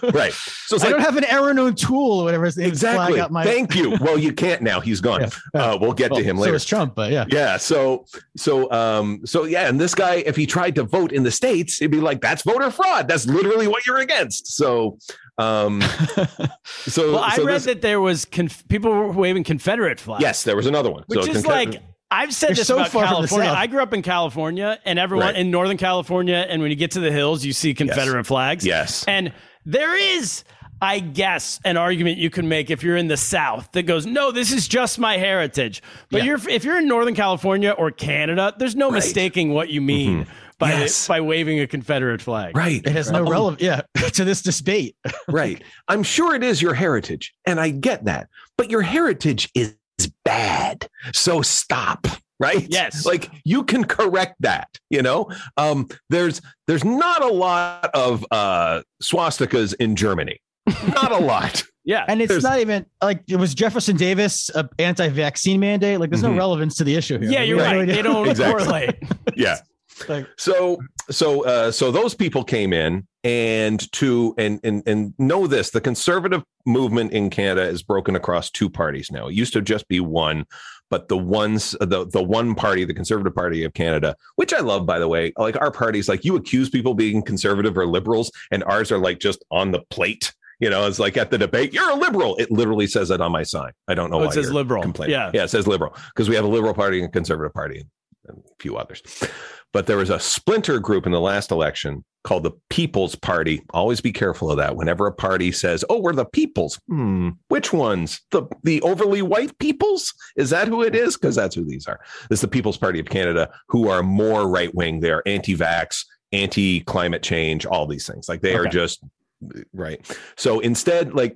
like- right. So it's I like don't have an Erin O'Toole or whatever his name exactly. flag out my. Thank you. Well, you can't now. He's gone. Yeah, yeah. Uh, we'll get Well, to him So later. is Trump, but yeah. Yeah. So so um so yeah, and this guy, if he tried to vote in the states, it'd be like that's voter fraud. That's literally what you're against. So um so Well, I so read this- that there was conf- people were waving Confederate flags. yes, there was another one. which So is conca- like I've said You're this so about far California. I grew up in California, and everyone Right. in Northern California, and when you get to the hills, you see Confederate flags. yes. And there is, I guess, an argument you can make if you're in the South that goes, no, this is just my heritage. But Yeah. you're if you're in Northern California or Canada, there's no Right. mistaking what you mean by Yes. by waving a Confederate flag. Right. It has no Um, relevance, yeah, to this debate. right. I'm sure it is your heritage, and I get that, but your heritage is bad. So stop. Right. Yes. Like you can correct that. You know, um, there's there's not a lot of uh, swastikas in Germany. Not a lot. Yeah. And it's There's- not even like it was Jefferson Davis a anti-vaccine mandate. Like, there's Mhm. no relevance to the issue here. yeah, you're we right. idea. They don't Exactly. correlate. Yeah. Like- so so uh so those people came in and to and and and know this the conservative movement in canada is broken across two parties now it used to just be one but the ones the the one party the conservative party of canada which i love by the way like our parties like you accuse people being conservative or liberals and ours are like just on the plate you know it's like at the debate you're a liberal it literally says it on my sign i don't know Oh, it says liberal. complaining. Yeah. yeah it says liberal because we have a liberal party and a conservative party and a few others but there was a splinter group in the last election called the People's Party. Always be careful of that. Whenever a party says, "Oh, we're the peoples," hmm, which ones? The the overly white peoples? Is that who it is? Because that's who these are. This is the People's Party of Canada, who are more right wing. They are anti-vax, anti-climate change, all these things. Like they are just right. So instead, like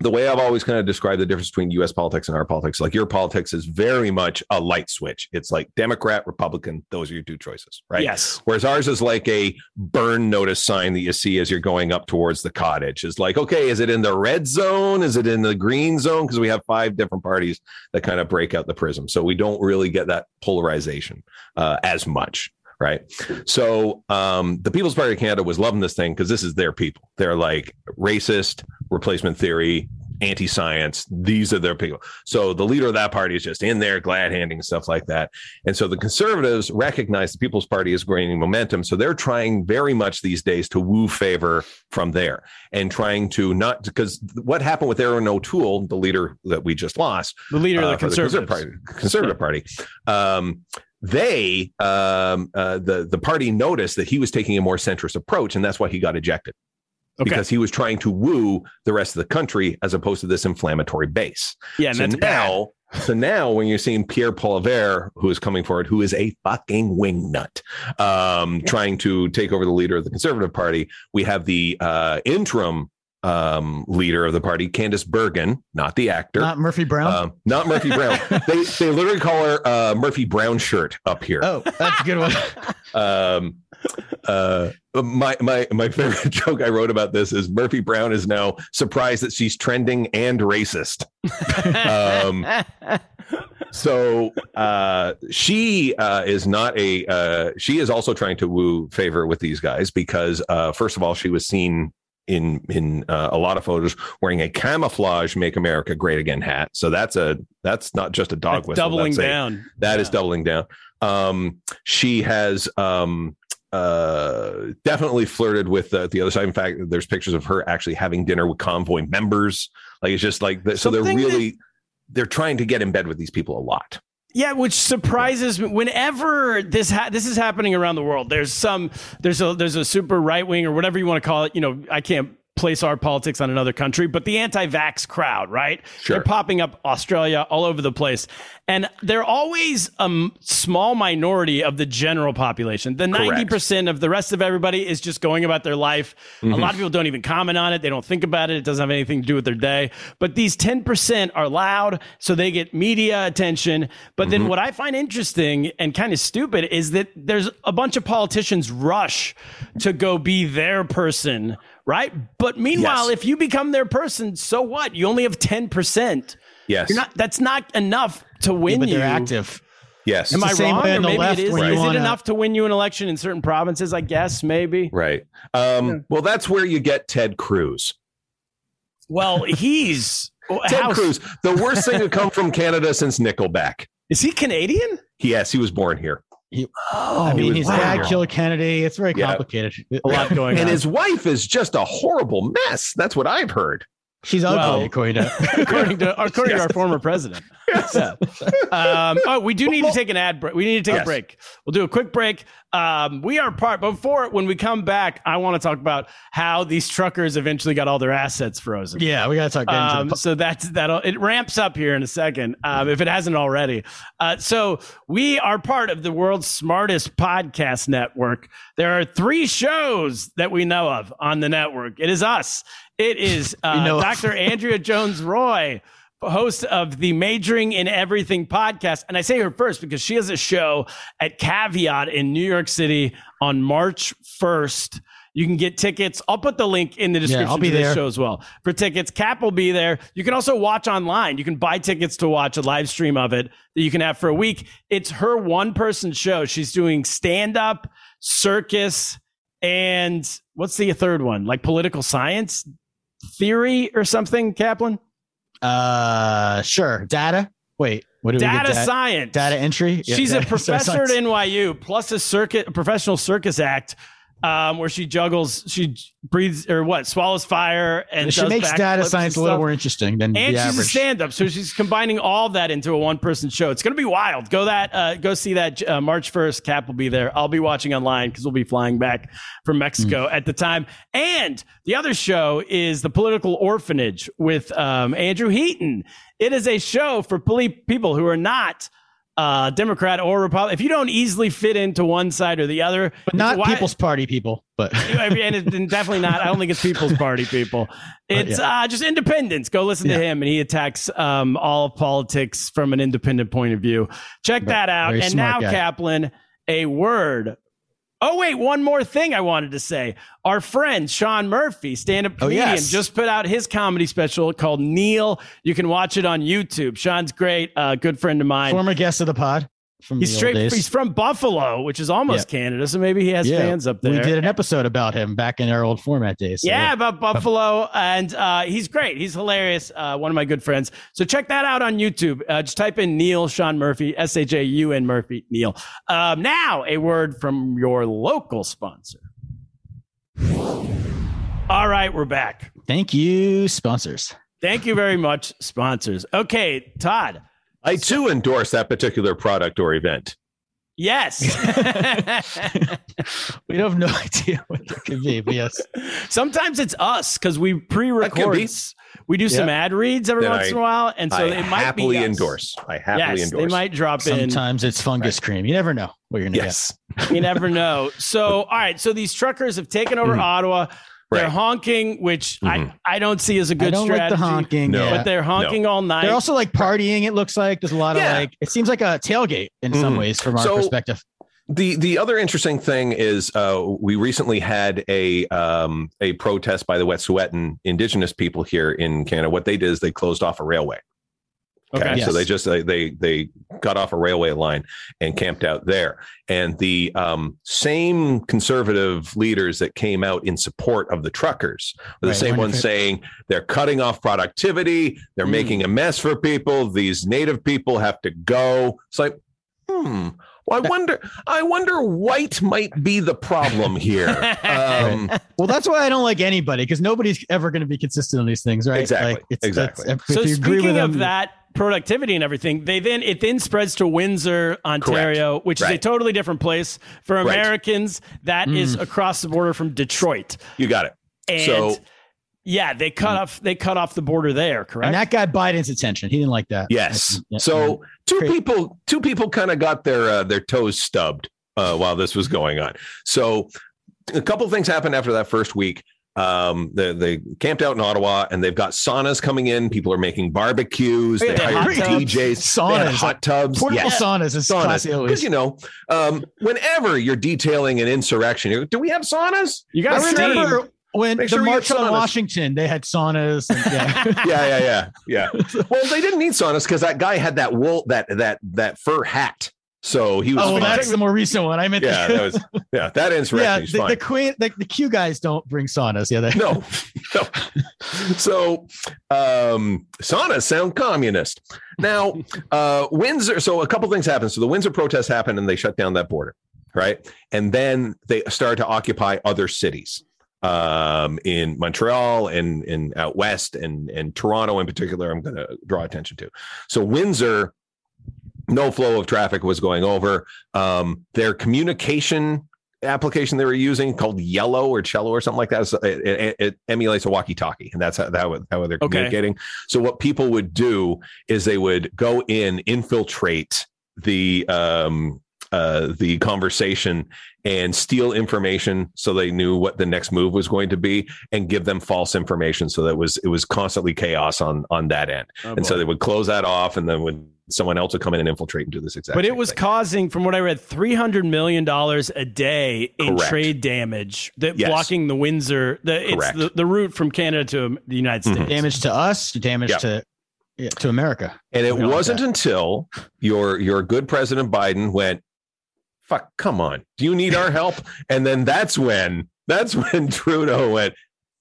the way I've always kind of described the difference between US politics and our politics, like your politics is very much a light switch. It's like Democrat, Republican, those are your two choices, right? Yes. Whereas ours is like a burn notice sign that you see as you're going up towards the cottage. It's like, okay, is it in the red zone? Is it in the green zone? Because we have five different parties that kind of break out the prism. So we don't really get that polarization uh, as much. Right. So um, the People's Party of Canada was loving this thing because this is their people. They're like racist, replacement theory, anti science. These are their people. So the leader of that party is just in there, glad handing stuff like that. And so the conservatives recognize the People's Party is gaining momentum. So they're trying very much these days to woo favor from there and trying to not because what happened with Erin O'Toole, the leader that we just lost, The leader of uh, the conservative Party, conservative party. Um, they um, uh, the the party noticed that he was taking a more centrist approach, and that's why he got ejected Okay. because he was trying to woo the rest of the country as opposed to this inflammatory base. yeah, and so that's bad. now, so now when you're seeing Pierre Poilievre, who is coming forward, who is a fucking wingnut, um, trying to take over the leader of the Conservative Party, we have the uh, interim um, leader of the party, Candice Bergen, not the actor. Not Murphy Brown. Um, not Murphy Brown. they they literally call her uh, Murphy Brown shirt up here. oh, that's a good one. Um, uh, my my my favorite joke I wrote about this is Murphy Brown is now surprised that she's trending and racist. Um, so uh, she uh, is not a. Uh, she is also trying to woo favor with these guys because uh, first of all, she was seen in in uh, a lot of photos wearing a camouflage "Make America Great Again" hat. So that's a that's not just a dog That's whistle. doubling that's a- down. that is Yeah. doubling down. Um, she has um, uh, definitely flirted with the, the other side. In fact, there's pictures of her actually having dinner with convoy members. Like it's just like the, so they're Something that- really they're trying to get in bed with these people a lot. Yeah, which surprises me. Whenever this ha- this is happening around the world, there's some there's a there's a super right wing or whatever you want to call it. You know, I can't place our politics on another country, but the anti-vax crowd, right? Sure. They're popping up Australia all over the place, and they're always a small minority of the general population. The ninety percent of the rest of everybody is just going about their life. A mm-hmm. lot of people don't even comment on it. They don't think about it. It doesn't have anything to do with their day. But these ten percent are loud, so they get media attention. But then mm-hmm. what I find interesting and kind of stupid is that there's a bunch of politicians rush to go be their person, right? But meanwhile, Yes. if you become their person, so what? You only have ten percent. Yes. You're not. That's not enough to win but you. they're active. yes. Am the I wrong? way Or maybe left it is. when Is you it enough to win you an election in certain provinces? I guess maybe. Right. Um, Well, that's where you get Ted Cruz. Well, he's Ted how- Cruz, the worst thing to come from Canada since Nickelback. Is he Canadian? Yes, he was born here. Oh, I mean, was his wow. dad killed Kennedy. It's very Yeah. complicated. a lot going And on. And his wife is just a horrible mess. That's what I've heard. She's ugly, Well- according to. according to according to our former president. Yeah. Um, oh, we do need to take an ad break. We need to take Yes. a break. We'll do a quick break. Um, we are part but before when we come back. I want to talk about how these truckers eventually got all their assets frozen. Yeah, we got to talk. Um, the- so that's that'll it ramps up here in a second um, if it hasn't already. Uh, so we are part of the world's smartest podcast network. There are three shows that we know of on the network. It is us. It is uh, know. Dr. Andrea Jones Rooy. Host of the Majoring in Everything podcast. And I say her first because she has a show at Caveat in New York City on March 1st. You can get tickets. I'll put the link in the description I'll be to this there. show as well. For tickets, Cap will be there. You can also watch online. You can buy tickets to watch a live stream of it that you can have for a week. It's her one person show. She's doing stand up, circus, and what's the third one? Like political science theory or something, Kaplan? Uh, sure. Data. Wait, what do Data get? Data, science. data entry. Yeah, She's a professor science. at NYU plus a circuit, a professional circus act. Um, where she juggles, she breathes or what, swallows fire, and She makes data science a little more interesting than and the she's a average. stand-up so she's combining all that into a one-person show. It's going to be wild. Go that uh, go see that uh, march 1st cap will be there. I'll be watching online because we'll be flying back from mexico Hmm. at the time. And the other show is the political orphanage with um, andrew heaton. It is a show for people who are not uh, Democrat or Republican. If you don't easily fit into one side or the other, but not why- People's Party people. But I mean, and definitely not. I don't think it's People's Party people. It's uh, just independence. Go listen to him, and he attacks um, all of politics from an independent point of view. Check that out. very And now, guy. Kaplan, a word. Oh wait, one more thing I wanted to say. Our friend Shaun Murphy, stand-up Oh, comedian, yes. just put out his comedy special called Neil. You can watch it on YouTube. Shaun's great, uh, good friend of mine. former guest of the pod from he's straight. He's from Buffalo, which is almost Canada, so maybe he has Yeah, fans up there. We did an episode about him back in our old format days. so Yeah, about Buffalo, and uh, he's great. He's hilarious. Uh, one of my good friends. So check that out on YouTube. Uh, just type in Neil Shaun Murphy, S H A U N Murphy Neil. Um, now a word from your local sponsor. All right, we're back. Thank you, sponsors. Thank you very much, sponsors. Okay, Todd. I too endorse that particular product or event. Yes. We have no idea what that could be, but yes. Sometimes it's us because we pre-record. We do some ad reads every Then once I- in a while, and so I it might happily be us. endorse. I happily Yes, endorse. they might drop in. Sometimes it's fungus cream. You never know what you're gonna Yes. You never know. So, all right. So these truckers have taken over mm-hmm. Ottawa. They're Mm-hmm. Honking, which Mhm. I, I don't see as a good I don't strategy. like the honking. No. yeah. But they're honking all night. They're also like partying. It looks like there's a lot of like. It seems like a tailgate in some Mhm. ways from our So- perspective. The the other interesting thing is uh, we recently had a um, a protest by the Wet'suwet'en indigenous people here in Canada. What they did is they closed off a railway. Okay. Yes. so they just they, they they got off a railway line and camped out there. And the um, same conservative leaders that came out in support of the truckers were the Right, same ones it- saying they're cutting off productivity, they're Mm. making a mess for people. These native people have to go. It's like, hmm, Well, I wonder. I wonder. White might be the problem here. Um, Well, that's why I don't like anybody because nobody's ever going to be consistent on these things, right? Exactly, Like, it's, exactly. So you agree with speaking of them- that productivity and everything, they then it then spreads to Windsor, Ontario, which is a totally different place for Right. Americans. That is across the border from Detroit, you got it. and So- yeah, they cut off they cut off the border there. Correct. and that got Biden's attention. He didn't like that. Yes. Yeah. So two Great. people, two people kind of got their uh, their toes stubbed uh, while this was going on. So a couple things happened after that first week. Um, they, they camped out in Ottawa, and they've got saunas coming in. People are making barbecues. Oh, they they had hired hot tubs. DJs. They Saunas. hot tubs. portable Yeah. saunas is Saunas, because you know, um, whenever you're detailing an insurrection, you go, do we have saunas? you I got remember when Make the sure March on. Washington, they had saunas. And, yeah. yeah, yeah, yeah, yeah. Well, they didn't need saunas because that guy had that wool, that that that fur hat, so he was. oh, well, that's the more recent one. I meant yeah, the, that was yeah. That yeah. insurrection is The, the queen, the, the Q guys don't bring saunas. Yeah, they, no, no. So, um, saunas sound communist. Now, uh, Windsor. So, a couple things happened. So, the Windsor protests happened, and they shut down that border, right? And then they started to occupy other cities um, in Montreal and in out west and and Toronto in particular. I'm going to draw attention to. So, Windsor. No flow of traffic was going over. Um, their communication application they were using called Yellow or Zello or something like that. So It, it, it emulates a walkie-talkie, and that's how, how, how they're Okay. communicating. So what people would do is they would go in, infiltrate the um, uh, the conversation, and steal information so they knew what the next move was going to be, and give them false information. So that was it was constantly chaos on on that end, Oh, and so they would close that off, and then would someone else would come in and infiltrate and do this exact. But it was thing. causing, from what I read, three hundred million dollars a day in Correct. trade damage. That Yes. blocking the Windsor, the it's the, the route from Canada to the United Mhm. States. damage to us, damage Yeah. to yeah, to America. And it We don't like wasn't until your your good President Biden went, "Fuck, come on, do you need our help?" And then that's when that's when Trudeau went,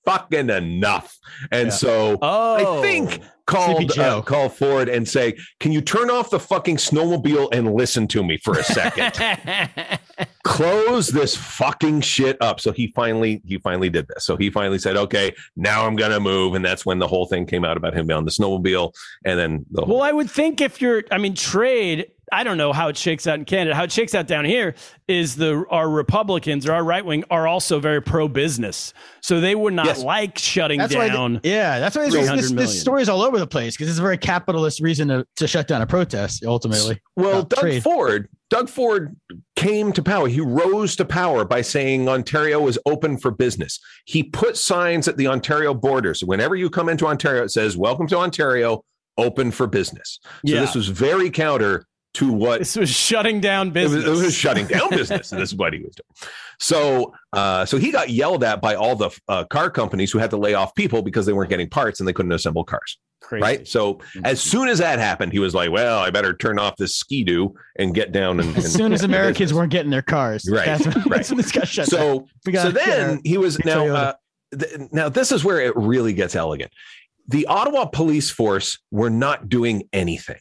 "Fucking enough." And Yeah. so Oh, I think called uh, call Ford and say, "Can you turn off the fucking snowmobile and listen to me for a second? Close this fucking shit up." So he finally he finally did this. So he finally said, "Okay, now I'm gonna move," and that's when the whole thing came out about him being on the snowmobile, and then the whole Well, I would think if you're, I mean, trade. I don't know how it shakes out in Canada. How it shakes out down here is the our Republicans or our right wing are also very pro business, so they would not Yes. like shutting That's why, down. the- yeah, that's why this, this, this story is all over the place because it's a very capitalist reason to, to shut down a protest. Ultimately, Well, Doug trade. Ford, Doug Ford came to power. He rose to power by saying Ontario was open for business. He put signs at the Ontario border. So whenever you come into Ontario, it says, Welcome to Ontario, open for business. So Yeah. this was very counter to what This was shutting down it was, business. it was shutting down business. and this is what he was doing. So, uh, so he got yelled at by all the uh, car companies who had to lay off people because they weren't getting parts and they couldn't assemble cars. Crazy. Right. So, as soon as that happened, he was like, "Well, I better turn off this ski-doo and get down and." as and- soon as and Americans business." weren't getting their cars, Right, That's when, right. that's when this got shut down. So, We so gotta then our- he was now. Uh, th- now this is where it really gets elegant. The Ottawa police force were not doing anything.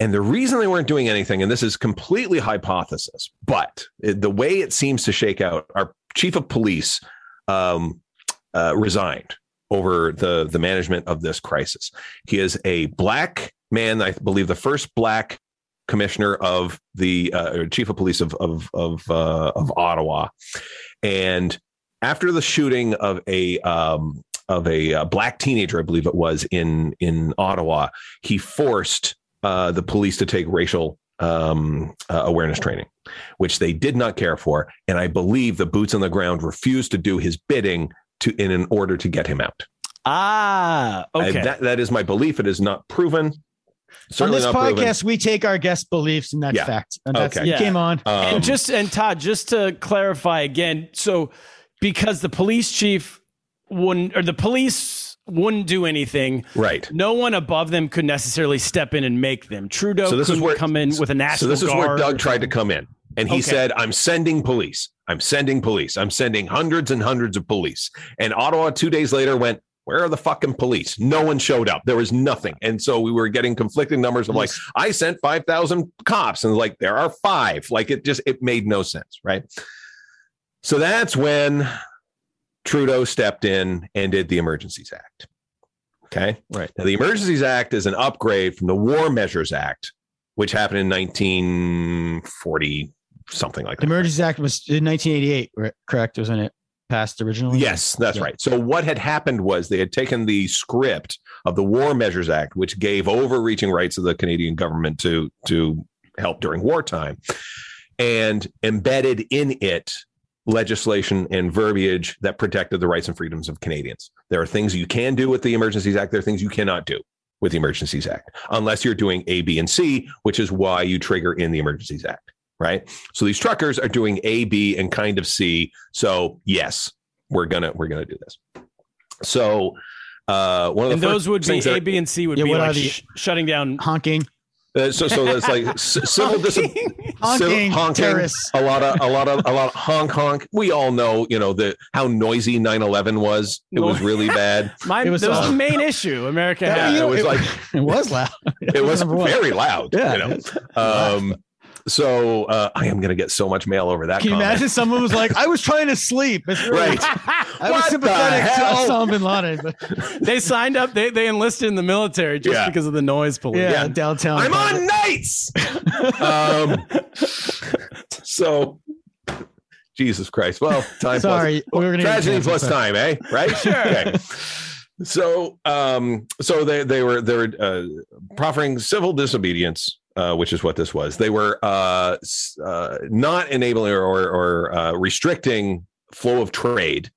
And the reason they weren't doing anything, and this is completely hypothesis, but the way it seems to shake out, our chief of police um, uh, resigned over the the management of this crisis. He is a black man, I believe, the first black commissioner of the uh, chief of police of of of, uh, of Ottawa, and after the shooting of a um, of a uh, black teenager, I believe it was in in Ottawa, he forced uh, the police to take racial um, uh, awareness training, which they did not care for, and I believe the boots on the ground refused to do his bidding to in an order to get him out. Ah, I- okay. that that is my belief. It is not proven. on this not proven. podcast, we take our guest beliefs and that's Yeah. fact. And that's, Okay. you Yeah. came on. Um, and just and Todd, just to clarify again, so because the police chief wouldn't or the police wouldn't do anything, right. no one above them could necessarily step in and make them. Trudeau So this is where- come in with a national. So this is where. Doug tried to come in. And he Okay. said, I'm sending police. I'm sending police. I'm sending hundreds and hundreds of police. And Ottawa two days later went, Where are the fucking police? No one showed up. There was nothing. And so we were getting conflicting numbers of like, I sent 5,000 cops and like, there are five. Like it just, it made no sense. Right. So that's when Trudeau stepped in and did the Emergencies Act. Okay. Right. Now, the Emergencies Act is an upgrade from the War Measures Act, which happened in 1940, something like that. The. Emergencies Act was in 1988, correct? Wasn't it passed originally? Yes, that's Yeah. right. So what had happened was they had taken the script of the War Measures Act, which gave overreaching rights of the Canadian government to to help during wartime, and embedded in it legislation and verbiage that protected the rights and freedoms of Canadians. There are things you can do with the Emergencies Act. There are things you cannot do with the Emergencies Act unless you're doing A, B, and C, which is why you trigger in the Emergencies Act. Right. So these truckers are doing A, B, and kind of C. So yes, we're gonna we're gonna do this. So uh, one of the And those would be things that- A, B, and C would Yeah, be like the- sh- shutting down. Honking. Uh, so so that's like civil dis- Honking, honking, a lot of a lot of a lot of honk honk. We all know, you know, the how noisy 9-11 was. It was really bad. My, It was, that was uh, the main issue America Yeah, had. Yeah, it was like It was loud. it was number very loud. Yeah. You know? Um so uh, I am gonna get so much mail over that. Can you comment. imagine someone was like, I was trying to sleep. It's really, Right. I was What the sympathetic to hell? Osama bin Laden. But they signed up. They they enlisted in the military just Yeah. because of the noise police. yeah, Yeah. downtown. I'm on nights. um, so, Jesus Christ. Well, time. Sorry, plus, we were tragedy plus that. time, eh? Right? Sure. So, um, so they they were they were uh, proffering civil disobedience. Uh, which is what this was. They were uh, uh, not enabling or, or uh, restricting flow of trade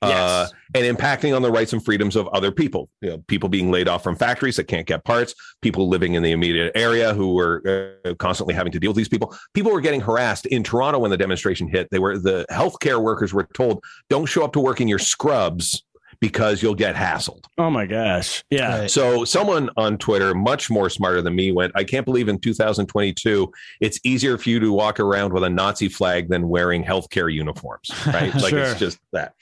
uh, Yes. and impacting on the rights and freedoms of other people. You know, people being laid off from factories that can't get parts, people living in the immediate area who were uh, constantly having to deal with these people. People were getting harassed in Toronto when the demonstration hit. They were the healthcare workers were told, "Don't show up to work in your scrubs." Because you'll get hassled. Oh my gosh. Yeah. Right. So, someone on Twitter, much more smarter than me, went, I can't believe in 2022, it's easier for you to walk around with a Nazi flag than wearing healthcare uniforms, right? Like Sure. it's just that.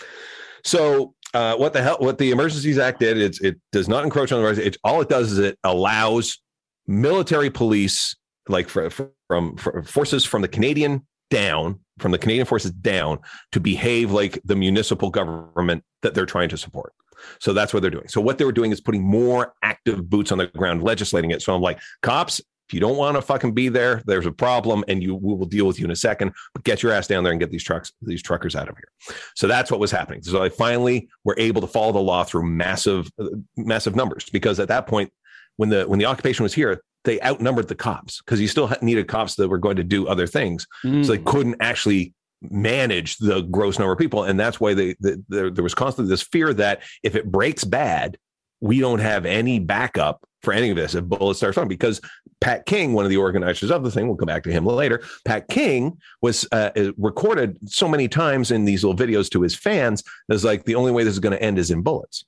So, uh, what the hell, what the Emergencies Act did, it's, it does not encroach on the rights. It, all it does is it allows military police, like fr- from, from forces from the Canadian down, from the Canadian forces down, to behave like the municipal government that they're trying to support. So that's what they're doing. So what they were doing is putting more active boots on the ground, legislating it. So I'm like, cops, if you don't want to fucking be there, there's a problem, and you we will deal with you in a second. But get your ass down there and get these trucks, these truckers out of here. So that's what was happening. So I finally were able to follow the law through massive, uh, massive numbers because at that point, when the when the occupation was here, they outnumbered the cops because you still needed cops that were going to do other things. Mm. So they couldn't actually manage the gross number of people. And that's why they, the, there, there was constantly this fear that if it breaks bad, we don't have any backup for any of this if bullets start flying. Because Pat King, one of the organizers of the thing, we'll come back to him later. Pat King was uh, recorded so many times in these little videos to his fans. as like the only way this is going to end is in bullets.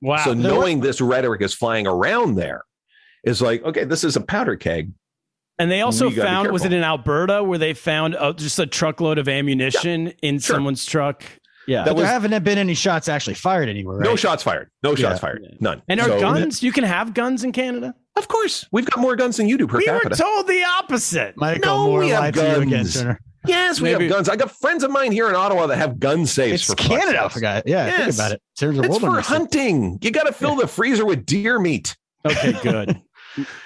wow. so knowing this rhetoric is flying around there is like, okay, this is a powder keg. And they also We found, was it in Alberta where they found uh, just a truckload of ammunition in sure. someone's truck? Yeah. That But there haven't been any shots actually fired anywhere, right? No shots fired. No shots Yeah. fired. None. and our So- guns, you can have guns in Canada? Of course, we've got more guns than you do per we capita. were told the opposite. Michael No, Moore we have lied to you again, guns. Turner. yes, we Maybe- have guns. I got friends of mine here in Ottawa that have gun safes. It's for Canada, sakes. for God. Yeah, think Yes. about it. There's a It's for understood. hunting. You got to fill the freezer with deer meat, Okay, good.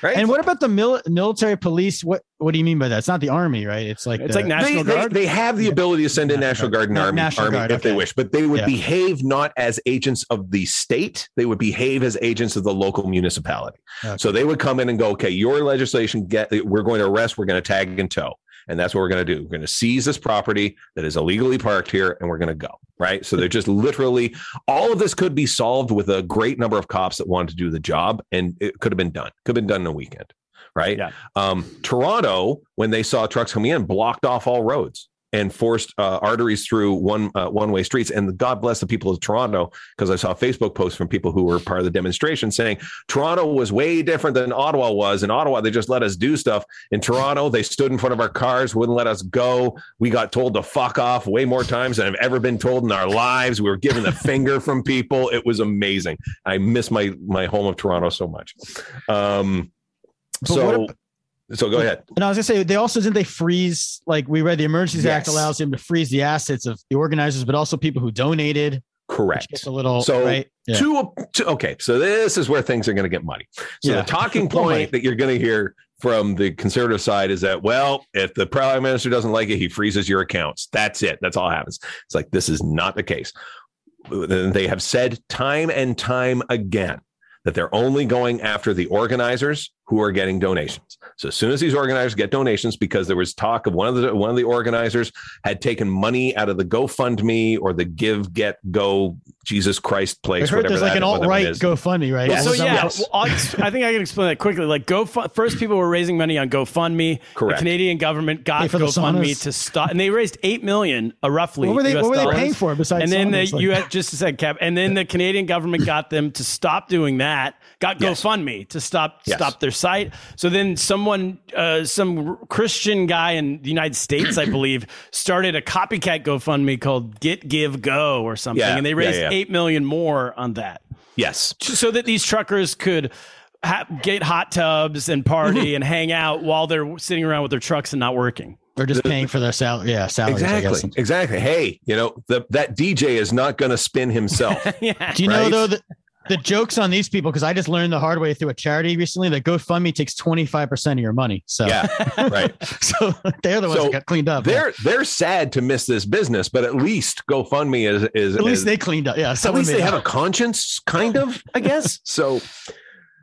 right? And what about the mil- military police? What What do you mean by that? It's not the army, right? It's like It's the- like they, National they, Guard. they have the ability to send in National National Guard and Army, National Army Guard, if they wish, but they would Yeah. behave not as agents of the state. They would behave as agents of the local municipality. Okay. So they would come in and go, okay, your legislation, get we're going to arrest, we're going to tag and tow. And that's what we're going to do. We're going to seize this property that is illegally parked here and we're going to go. Right. So they're just literally all of this could be solved with a great number of cops that wanted to do the job. And it could have been done, could have been done in a weekend. Right. Yeah. Um, Toronto, when they saw trucks coming in, blocked off all roads and forced uh, arteries through one uh, one way streets. And God bless the people of Toronto because I saw Facebook posts from people who were part of the demonstration saying Toronto was way different than Ottawa was. In Ottawa, they just let us do stuff. In Toronto, they stood in front of our cars, wouldn't let us go. We got told to fuck off way more times than I've ever been told in our lives. We were given the finger from people. It was amazing. I miss my my home of Toronto so much. Um, But so. So go ahead. And I was gonna say they also didn't they freeze like we read the Emergencies Act allows them to freeze the assets of the organizers, but also people who donated. Correct. a little So right. Yeah. two, two okay so this is where things are going to get muddy so Yeah. the talking point that you're going to hear from the conservative side is that well if the prime minister doesn't like it he freezes your accounts that's it that's all happens it's like this is not the case they have said time and time again that they're only going after the organizers who are getting donations. So as soon as these organizers get donations, because there was talk of one of the one of the organizers had taken money out of the GoFundMe or the Give Get Go Jesus Christ place. I place. heard whatever there's like an whatever alt right it is. GoFundMe, right? Well, so yeah, what- well, I'll ex- I think I can explain that quickly. Like GoFund, first people were raising money on GoFundMe. Correct. The Canadian government got Pay for the GoFundMe to stop, and they raised eight million, uh, roughly. What were they? US What were they dollars. paying for besides? And then the saunas? Like- you had just a second, Cap. And then the Canadian government got them to stop doing that. Got Yes. GoFundMe to stop Yes. stop their site. So then someone, uh, some Christian guy in the United States, I believe, started a copycat GoFundMe called Get Give Go or something, Yeah, and they raised yeah. eight million more on that Yes. so that these truckers could ha- get hot tubs and party and hang out while they're sitting around with their trucks and not working. They're just paying for their salary. Yeah, salaries. I guess. Exactly. Exactly. Hey, you know, the, that DJ is not going to spin himself. yeah. Do you know though that the jokes on these people? Because I just learned the hard way through a charity recently that GoFundMe takes 25 percent of your money. So yeah. Right. so they're the ones So that got cleaned up. They're they're sad to miss this business, but at least GoFundMe is is at least is- they cleaned up. Yeah, at least they have it. a conscience, kind of, I guess. So,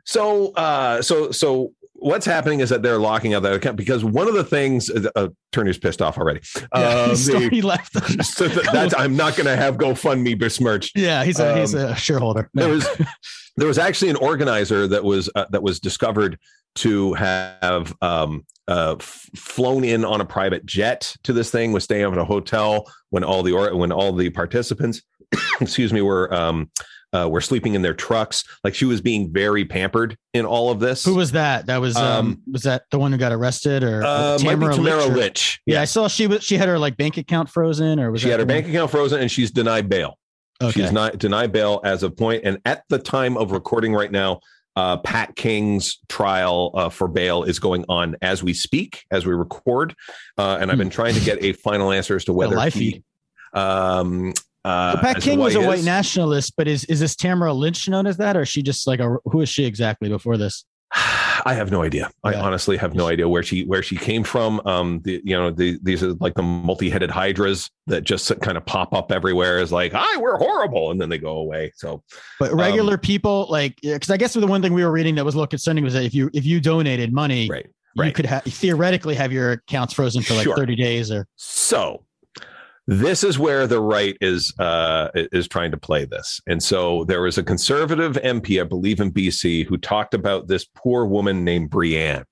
so, uh, so, so, what's happening is that they're locking out that account because one of the things, uh, Turner's pissed off already. Yeah, Um, he's, the- he left. so that, that's I'm not going to have GoFundMe besmirched. yeah, he's a he's Um, a shareholder. There was there was actually an organizer that was uh, that was discovered to have um, uh, f- flown in on a private jet to this thing, was staying at a hotel when all the or- when all the participants, excuse me, were um, uh, were sleeping in their trucks. Like she was being very pampered in all of this. Who was that? That was um, Um, was that the one who got arrested or uh, Tamara Tamara Lich or- Lich. Yeah, I saw she was she had her like bank account frozen or was She had her one? bank account frozen and she's denied bail. Okay. She's not denied bail as of point. And at the time of recording right now, uh, Pat King's trial uh, for bail is going on as we speak, as we record. Uh, and I've been trying to get a final answer as to whether he, um, uh, Well, Pat King was a white is. nationalist, but is is this Tamara Lynch known as that, or is she just like a who is she exactly before this? I have no idea. I honestly have no idea where she where she came from. Um, the you know the, these are like the multi-headed hydras that just kind of pop up everywhere. Is like, "Hi, we're horrible," and then they go away. So But Um, regular people, like, because I guess the one thing we were reading that was a little concerning was that if you if you donated money, right, you right. could have theoretically have your accounts frozen for like Sure. thirty days or So this is where the right is uh, is trying to play this. And so there was a conservative MP, I believe in BC, who talked about this poor woman named Brienne,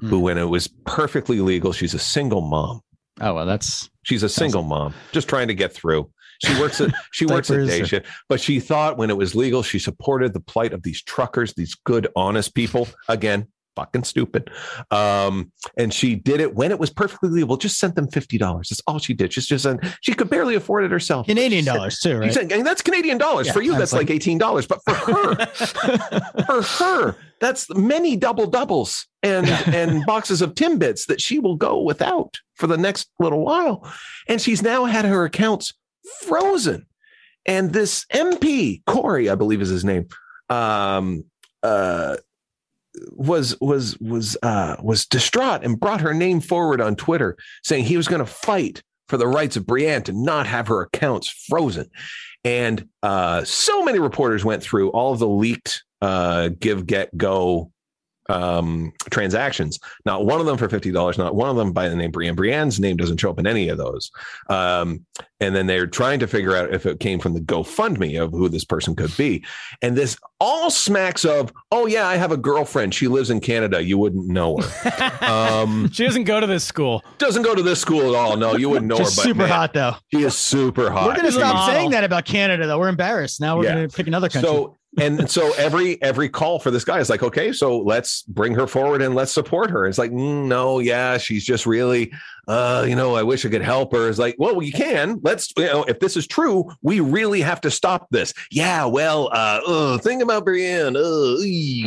who, Hmm. when it was perfectly legal, she's a single mom. oh well, that's She's a single mom, just trying to get through. She works at she works at day shift, but she thought when it was legal, she supported the plight of these truckers, these good, honest people. Again, fucking stupid. Um, and she did it when it was perfectly legal. Just sent them fifty dollars. That's all she did. She's just she could barely afford it herself. Canadian said- dollars too, right? Exactly. And that's Canadian dollars. Yeah, for you, that's was like eighteen dollars. But for her, for her, that's many double doubles and and boxes of Timbits that she will go without for the next little while. And she's now had her accounts frozen. And this MP, Corey, I believe is his name, um, uh, was was was uh, was distraught and brought her name forward on Twitter, saying he was going to fight for the rights of Brienne to not have her accounts frozen. And uh, so many reporters went through all of the leaked uh, give, get, go um, transactions. Not one of them for fifty dollars. Not one of them by the name Brienne. Brienne's name doesn't show up in any of those. Um, and then they're trying to figure out if it came from the GoFundMe of who this person could be. And this all smacks of, oh yeah, I have a girlfriend. She lives in Canada. You wouldn't know her. um, She doesn't go to this school. doesn't go to this school at all. No, you wouldn't know Just her. But super man, hot though. She is super hot. We're gonna stop saying that about Canada though. We're embarrassed. Now we're Yeah. gonna pick another country. So and so every every call for this guy is like, okay, so let's bring her forward and let's support her. It's like, mm, no, yeah, she's just really, uh, you know, I wish I could help her. It's like, well, you can. Let's, you know, if this is true, we really have to stop this. Yeah, well, uh, uh think about Brienne. Uh,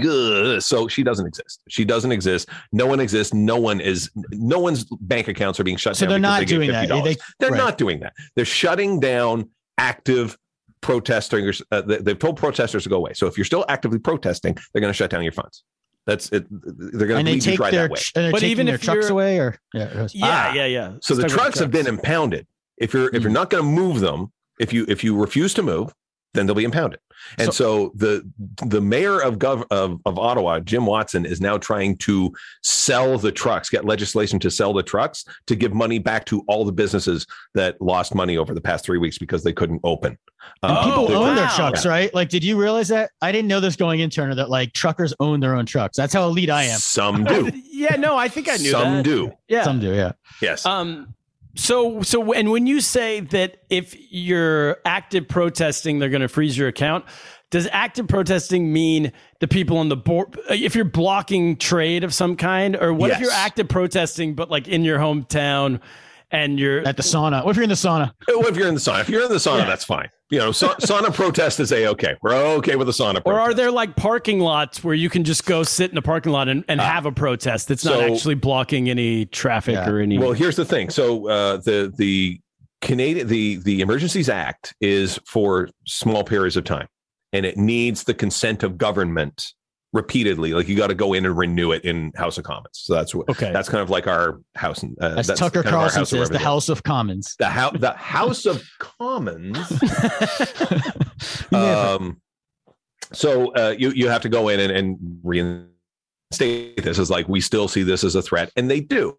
uh. So she doesn't exist. She doesn't exist. No one exists. No one is. No one's bank accounts are being shut So down. So they're not they doing that. $50. They- They're right. not doing that. They're shutting down active protesters. Uh, they- they've told protesters to go away. So if you're still actively protesting, they're going to shut down your funds. That's it. They're going and to they lead you take dry their that way. But even their if trucks away or yeah. Yeah, Ah. yeah, yeah. So the Let's talk about trucks have been impounded. If you're if you're Hmm. not going to move them, if you if you refuse to move, then they'll be impounded. And so, the the mayor of Gov of, of Ottawa, Jim Watson, is now trying to sell the trucks, get legislation to sell the trucks to give money back to all the businesses that lost money over the past three weeks because they couldn't open. And Um, people Oh, own their wow. trucks, right? Like, did you realize that? I didn't know this going in, Turner, that like truckers own their own trucks. That's how elite I am. Some do. Yeah, no, I think I knew Some that. do. Yeah. Some do, yeah. Yes. Um. So so and when you say that if you're active protesting, they're going to freeze your account. Does active protesting mean the people on the board? If you're blocking trade of some kind, or what if you're active protesting, but like in your hometown, and you're At the sauna. What if you're in the sauna? What if you're in the sauna, if you're in the sauna, Yeah. that's fine. You know, sa- sauna protest is a okay. We're okay with the sauna. Or are there like parking lots where you can just go sit in the parking lot and, and have a protest that's not actually blocking any traffic Yeah. or any? Well, here's the thing. So uh, the the Canadian the the Emergencies Act is for small periods of time, and it needs the consent of government repeatedly. Like you got to go in and renew it in House of Commons. So that's what okay. that's kind of like our house. Uh, As that's Tucker kind of our Carlson says, the House of Commons. the house the House of Commons. You may have- um, so uh, you you have to go in and, and reinstate this as like we still see this as a threat, and they do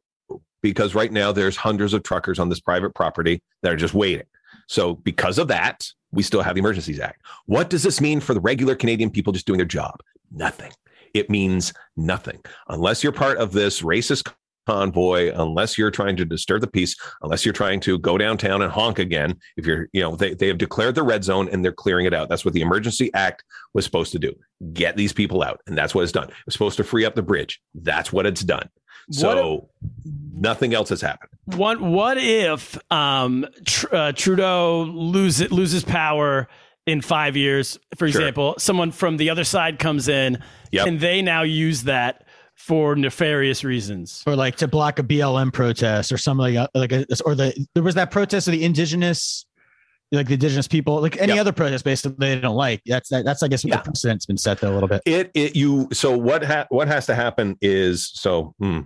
because right now there's hundreds of truckers on this private property that are just waiting. So because of that, we still have the Emergencies Act. What does this mean for the regular Canadian people just doing their job? Nothing. It means nothing unless you're part of this racist convoy, unless you're trying to disturb the peace, unless you're trying to go downtown and honk again. If you're, you know, they, they have declared the red zone and they're clearing it out. That's what the Emergency Act was supposed to do. Get these people out. And that's what it's done. It's supposed to free up the bridge. That's what it's done. So nothing else has happened. What what if um, tr- uh, Trudeau loses loses power in five years? For Sure. example, someone from the other side comes in, Yep. and they now use that for nefarious reasons. or like to block a BLM protest or something like like a, or the there was that protest of the indigenous like the indigenous people like any Yep. other protest based that they don't like that's that, that's I guess what Yeah. the precedent's been set there a little bit. It, it you so what ha- what has to happen is so hmm,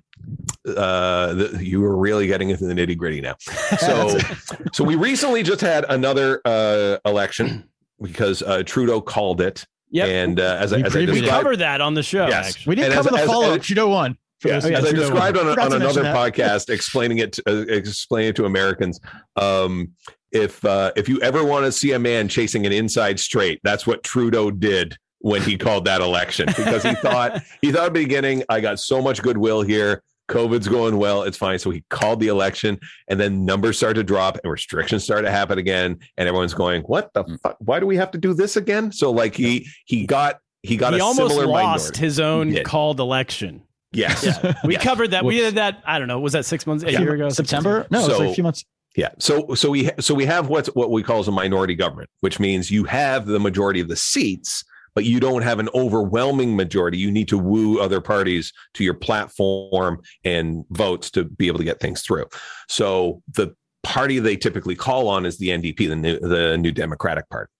uh the, you were really getting into the nitty gritty now. So so we recently just had another uh election because uh Trudeau called it Yep. and uh, as, We as I we described covered that on the show. Yes. Actually. We didn't And cover as- the follow up. Trudeau won. Yes, Oh, yeah, as I described won. on, a, on another that. podcast, explaining it, to, uh, explaining it to Americans. Um, if uh, if you ever want to see a man chasing an inside straight, that's what Trudeau did when he called that election because he thought he thought at the beginning, I got so much goodwill here. COVID's going well. It's fine. So he called the election and then numbers started to drop and restrictions started to happen again. And everyone's going, what the mm. fuck? Why do we have to do this again? So like he, he got, he got he a almost similar lost minority. his own called election. Yes. We Yes. covered that. We did that. I don't know. Was that six months, a Yeah. year ago? September? ago? No, it was like a few months. Yeah. So so we so we have what's what we call as a minority government, which means you have the majority of the seats, but you don't have an overwhelming majority. You need to woo other parties to your platform and votes to be able to get things through. So the party they typically call on is the NDP, the new the New Democratic Party,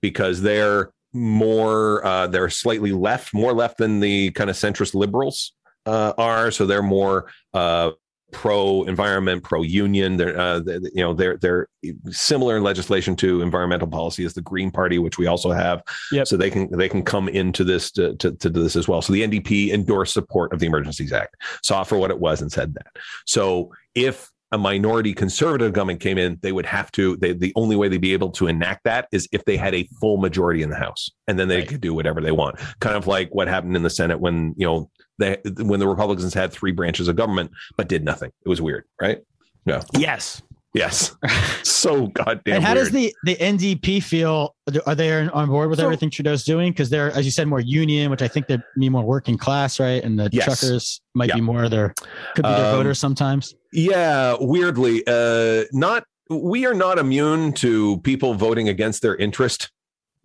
because they're more uh, they're slightly left, more left than the kind of centrist liberals uh, are. So they're more uh, pro environment, pro union. They're, uh, they, you know, they're they're similar in legislation to environmental policy as the Green Party, which we also have. Yep. So they can they can come into this to, to to do this as well. So the NDP endorsed support of the Emergencies Act, saw for what it was, and said that. So if a minority conservative government came in, they would have to. They, the only way they'd be able to enact that is if they had a full majority in the House, and then they Right. could do whatever they want. Kind of like what happened in the Senate when you know they when the Republicans had three branches of government but did nothing. It was weird, right? Yeah. Yes. Yes, so goddamn. and how weird. does the the NDP feel? Are they on board with So- everything Trudeau's doing? Because they're, as you said, more union, which I think they mean more working class, right? And the Yes. truckers might Yeah. be more their could be their Um, voters sometimes. Yeah, weirdly, uh, not we are not immune to people voting against their interest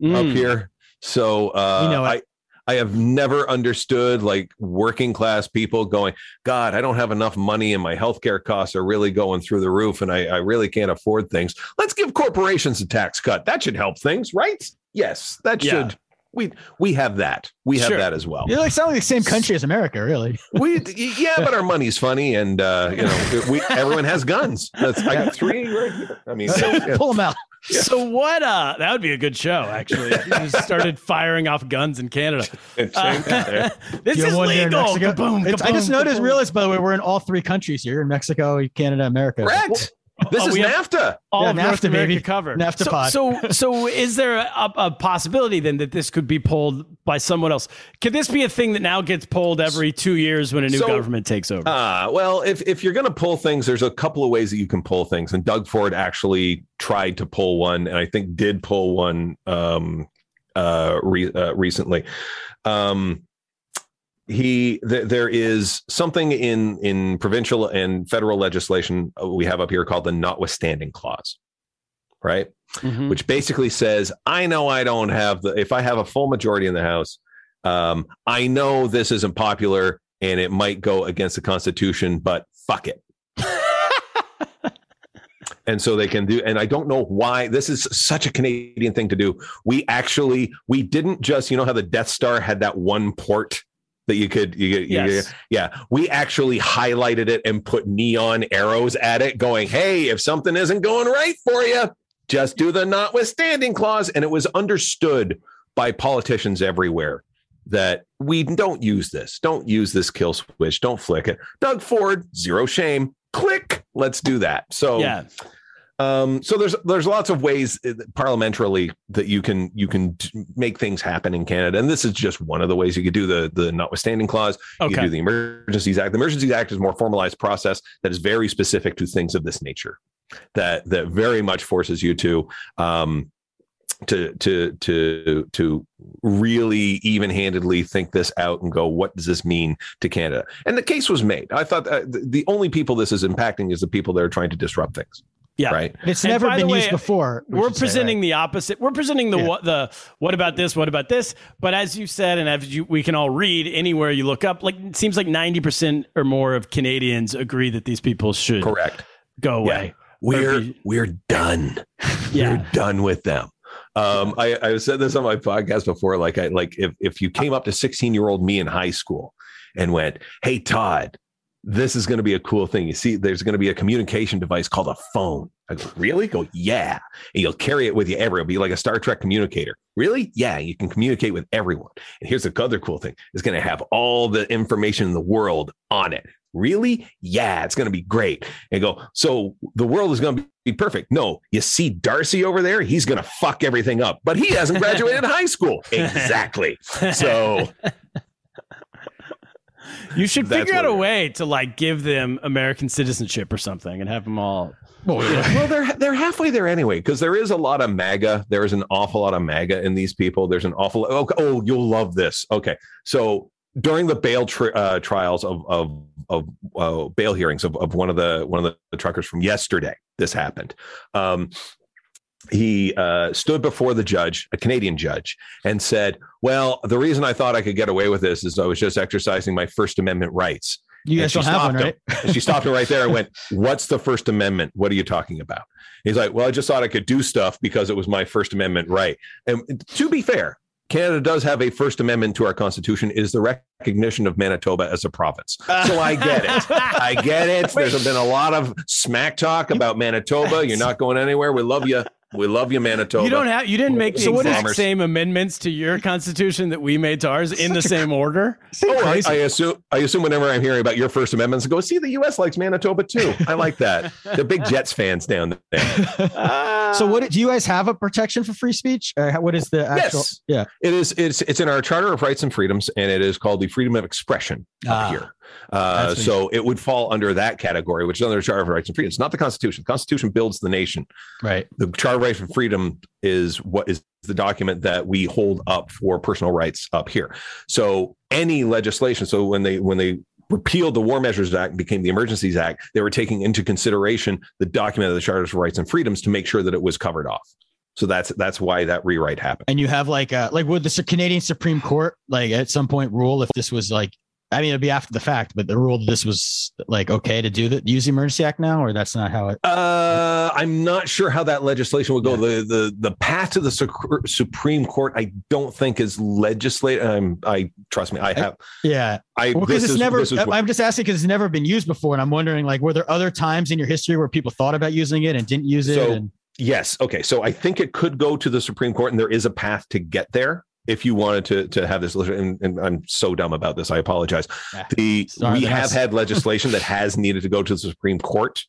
up Mm. here. So uh, You know it. I I have never understood like working class people going, God, I don't have enough money and my healthcare costs are really going through the roof and I, I really can't afford things. Let's give corporations a tax cut. That should help things, right? Yes, that Yeah. should. We we have that. We have Sure. that as well. You're like sound like the same country as America, really. We yeah, but our money's funny and uh, you know we everyone has guns. That's I got three right here. I mean, so, yeah. Pull them out. So what? Uh, that would be a good show, actually. If you just started firing off guns in Canada. Uh, this is have one here in legal. Mexico? Kaboom, I just noticed, kaboom. realized by the way, we're in all three countries here in Mexico, Canada, America. correct. This Oh, is NAFTA. all Yeah, of North NAFTA, America baby. covered. NAFTA so, pod. so, so is there a, a possibility then that this could be pulled by someone else? Could this be a thing that now gets pulled every two years when a new So- government takes over? Ah, well, if if you're going to pull things, there's a couple of ways that you can pull things, and Doug Ford actually tried to pull one, and I think did pull one um, uh, re- uh, recently. Um, he th- there is something in in provincial and federal legislation uh, we have up here called the notwithstanding clause, right? Mhm. which basically says, I know I don't have the, if I have a full majority in the House, um, I know this isn't popular and it might go against the Constitution, but fuck it. and so they can do, and I don't know why this is such a Canadian thing to do. We actually, we didn't just, you know, how the Death Star had that one port that you could, you, you, Yes. yeah, we actually highlighted it and put neon arrows at it, going, "Hey, if something isn't going right for you, just do the notwithstanding clause." And it was understood by politicians everywhere that we don't use this, don't use this kill switch, don't flick it. Doug Ford, zero shame, click, let's do that. So yeah. Um, so there's there's lots of ways uh, parliamentarily that you can you can make things happen in Canada, and this is just one of the ways you could do the the notwithstanding clause. You Okay. can do the Emergencies Act. The Emergencies Act is a more formalized process that is very specific to things of this nature, that that very much forces you to um, to to to to really even handedly think this out and go, what does this mean to Canada? And the case was made. I thought uh, the, the only people this is impacting is the people that are trying to disrupt things. Yeah. Right. It's And never been way, used before. we We're should say, presenting right? the opposite. We're presenting the Yeah. what the what about this? What about this? But as you said, and as you, we can all read anywhere you look up, like it seems like ninety percent or more of Canadians agree that these people should Correct. go away. We're be- we're done. Yeah. We're done with them. Um, I, I said this on my podcast before. Like I like if if you came up to 16 year old me in high school and went, Hey Todd, this is going to be a cool thing. You see, there's going to be a communication device called a phone. I go, really? Go, yeah. And you'll carry it with you everywhere. It'll be like a Star Trek communicator. Really? Yeah. You can communicate with everyone. And here's the other cool thing. It's going to have all the information in the world on it. Really? Yeah, it's going to be great. And go, so the world is going to be perfect. No, you see Darcy over there? He's going to fuck everything up, but he hasn't graduated high school. Exactly. So You should That's figure out a way to like give them American citizenship or something and have them all. well, they're they're halfway there anyway because there is a lot of MAGA. There is an awful lot of MAGA in these people. There's an awful. Oh, oh you'll love this. Okay, so during the bail tri- uh, trials of of of uh, bail hearings of, of one of the one of the truckers from yesterday, this happened. Um, he uh, stood before the judge, a Canadian judge, and said, "Well, the reason I thought I could get away with this is I was just exercising my First Amendment rights." You guys she don't have one, stopped right? And she stopped him right there and went, What's the First Amendment? What are you talking about? He's like, Well, I just thought I could do stuff because it was my First Amendment right. And to be fair, Canada does have a First Amendment to our Constitution. Is the recognition of Manitoba as a province? So I get it. I get it. There's been a lot of smack talk about Manitoba. You're not going anywhere. We love you. We love you, Manitoba. You don't have. You didn't make the So what is- exact same amendments to your constitution that we made to ours in the same order. Oh, I, I assume. I assume whenever I'm hearing about your First Amendments, I go see the U.S. likes Manitoba too. I like that. They're big Jets fans down there. So what do you guys have a protection for free speech? Or what is the actual? Yes. Yeah. It is. It's it's in our Charter of Rights and Freedoms, and it is called the freedom of expression up Ah. here. Uh, so it would fall under that category, which is under the Charter of Rights and Freedoms, not the Constitution. The Constitution builds the nation. Right. The Charter of Rights and Freedom is what is the document that we hold up for personal rights up here. So any legislation. So when they when they repealed the War Measures Act and became the Emergencies Act, they were taking into consideration the document of the Charter of Rights and Freedoms to make sure that it was covered off. So that's that's why that rewrite happened. And you have like uh like would the Canadian Supreme Court like at some point rule if this was like I mean it'd be after the fact, but the rule that this was like okay to do that use the Emergency Act now, or that's not how it Uh, I'm not sure how that legislation would go. The the the path to the Supreme Court, I don't think is legislate. Um, I trust me, I have. yeah. I because this it's is- never this is what- I'm just asking because it's never been used before. And I'm wondering like were there other times in your history where people thought about using it and didn't use it? So- and Yes. Okay. So I think it could go to the Supreme Court, and there is a path to get there. If you wanted to to have this, and, and I'm so dumb about this, I apologize. The Sorry, we have had legislation that has needed to go to the Supreme Court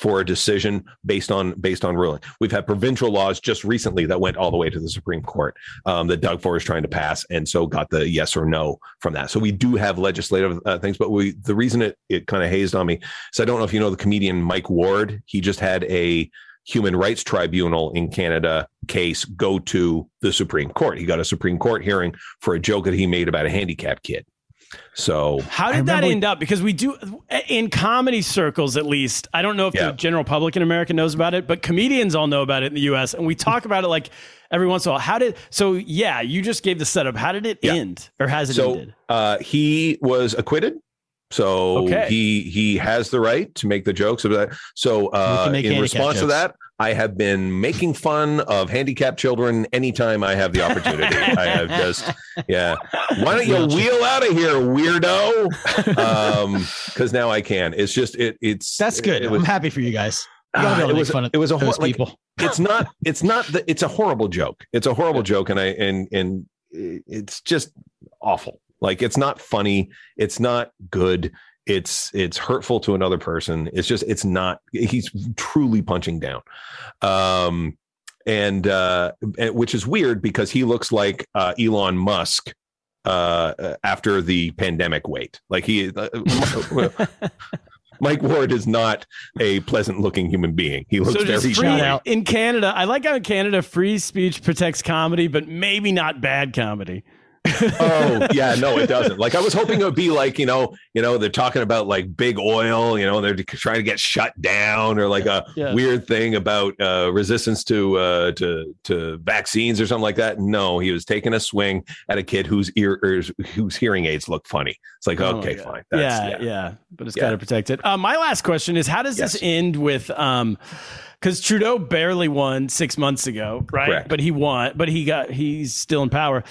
for a decision based on based on ruling. We've had provincial laws just recently that went all the way to the Supreme Court um, that Doug Ford is trying to pass, and so got the yes or no from that. So we do have legislative uh, things, but we the reason it it kind of hazed on me is I don't know if you know the comedian Mike Ward. He just had a human rights tribunal in Canada case go to the Supreme Court. He got a Supreme Court hearing for a joke that he made about a handicapped kid. So How did that remember- end up? Because we do in comedy circles, at least. I don't know if Yeah. the general public in America knows about it, but comedians all know about it in the U.S. and we talk about it like every once in a while. How did? So yeah, you just gave the setup. How did it Yeah. end, or has it so ended? uh, he was acquitted. So Okay. he he has the right to make the jokes about that. So uh, in response to that, I have been making fun of handicapped children anytime I have the opportunity. I have just yeah. Why don't you wheel out of here, weirdo? Um, because now I can. It's just it. It's that's good. It was, I'm happy for you guys. You gotta be able to it was fun it was a horrible like, people. it's not it's not the, it's a horrible joke it's a horrible joke and i and and it's just awful like it's not funny it's not good it's it's hurtful to another person it's just it's not he's truly punching down um and uh which is weird because he looks like uh elon musk uh after the pandemic wait like he uh, Mike Ward is not a pleasant looking human being. He looks So very free out. in Canada. I like how in Canada free speech protects comedy, but maybe not bad comedy. Oh yeah no it doesn't like i was hoping it would be like you know you know they're talking about like big oil you know they're trying to get shut down or like a Yeah. weird thing about uh resistance to uh to to vaccines or something like that no he was taking a swing at a kid whose ear ears whose hearing aids look funny it's like Oh, okay yeah. fine yeah, yeah, but it's Yeah. got to protect it. Uh, my last question is: How does Yes. this end with? Um, because Trudeau barely won six months ago, right? Correct. But he won, but he got he's still in power.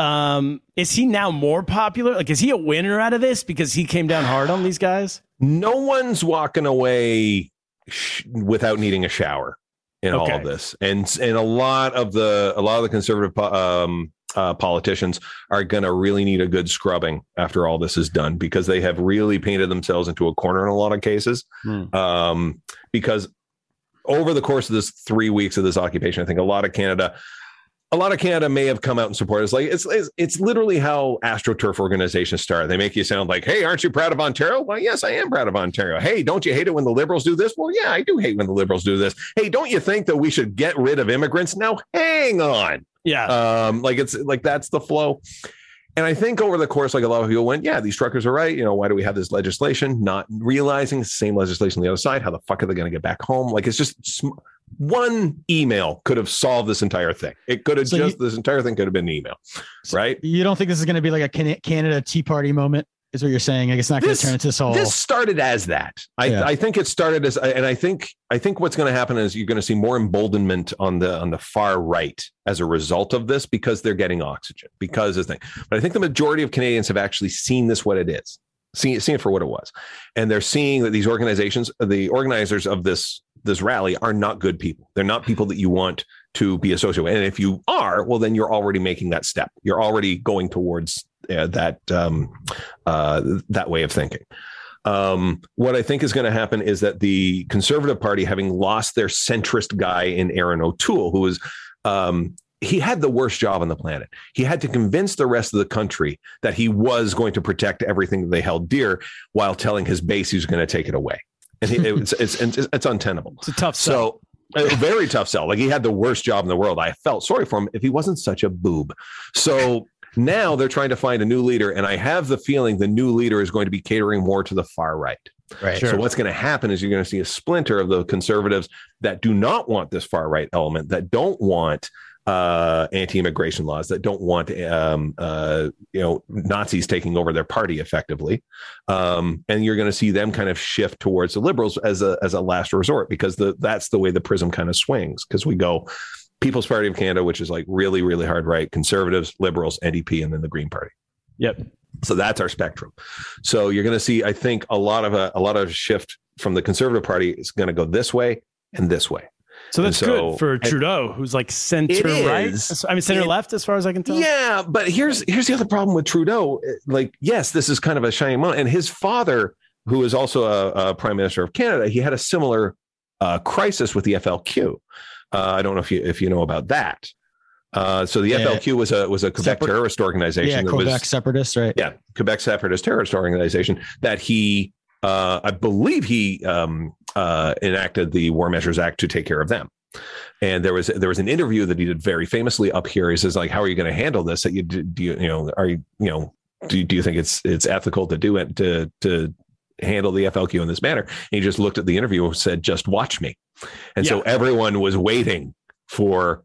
Um, is he now more popular? Like, is he a winner out of this because he came down hard on these guys? no one's walking away sh- without needing a shower in all of this and and a lot of the a lot of the conservative po- um uh, politicians are going to really need a good scrubbing after all this is done because they have really painted themselves into a corner in a lot of cases. Hmm. Um, because over the course of this three weeks of this occupation, I think a lot of Canada, a lot of Canada may have come out and supported. It's like it's, it's it's literally how AstroTurf organizations start. They make you sound like, "Hey, aren't you proud of Ontario?" Well, yes, I am proud of Ontario. Hey, don't you hate it when the Liberals do this? Well, yeah, I do hate when the Liberals do this. Hey, don't you think that we should get rid of immigrants? Now, hang on Yeah, um like it's like that's the flow and i think over the course like a lot of people went yeah these truckers are right you know why do we have this legislation not realizing it's the same legislation on the other side how the fuck are they going to get back home like it's just sm- one email could have solved this entire thing it could have So just this entire thing could have been an email right You don't think this is going to be like a Canada Tea Party moment? is what you're saying. Like it's not going to turn into this whole. this started as that. I, Yeah. I think it started as, and I think I think what's going to happen is you're going to see more emboldenment on the on the far right as a result of this because they're getting oxygen because of this thing. But I think the majority of Canadians have actually seen this what it is, seen seen it for what it was, and they're seeing that these organizations, the organizers of this this rally, are not good people. They're not people that you want to be associated with. And if you are, well, then you're already making that step. You're already going towards uh, that um, uh, that way of thinking. Um, what I think is going to happen is that the Conservative Party, having lost their centrist guy in Erin O'Toole, who was um, he had the worst job on the planet. He had to convince the rest of the country that he was going to protect everything that they held dear, while telling his base he was going to take it away. And he, it's, it's it's it's untenable. It's a tough sell. So a very tough sell. Like he had the worst job in the world. I felt sorry for him if he wasn't such a boob. So now they're trying to find a new leader, and I have the feeling the new leader is going to be catering more to the far right. right. So what's going to happen is you're going to see a splinter of the conservatives that do not want this far right element, that don't want uh, anti-immigration laws, that don't want um, uh, you know Nazis taking over their party effectively, um, and you're going to see them kind of shift towards the liberals as a as a last resort because the that's the way the prism kind of swings because we go People's Party of Canada, which is like really really hard right, conservatives, liberals, NDP, and then the Green Party. Yep. So that's our spectrum. So you're going to see, I think, a lot of a, a lot of shift from the Conservative Party is going to go this way and this way. So that's so- good for and- Trudeau, who's like center right. I mean, center It- left, as far as I can tell. Yeah, but here's here's the other problem with Trudeau. Like, yes, this is kind of a shining moment, and his father, who is also a, a prime minister of Canada, he had a similar uh, crisis with the FLQ. Uh, I don't know if you if you know about that. Uh, so the Yeah. FLQ was a was a Quebec Separate- terrorist organization. yeah, that Quebec was, separatists, right? yeah, Quebec separatist terrorist organization that he, uh, I believe he um, uh, enacted the War Measures Act to take care of them. And there was there was an interview that he did very famously up here. He says like, "How are you going to handle this? That you do you you know are you you know do, do you think it's it's ethical to do it to to handle the FLQ in this manner?" And he just looked at the interview and said, "Just watch me." And so everyone was waiting for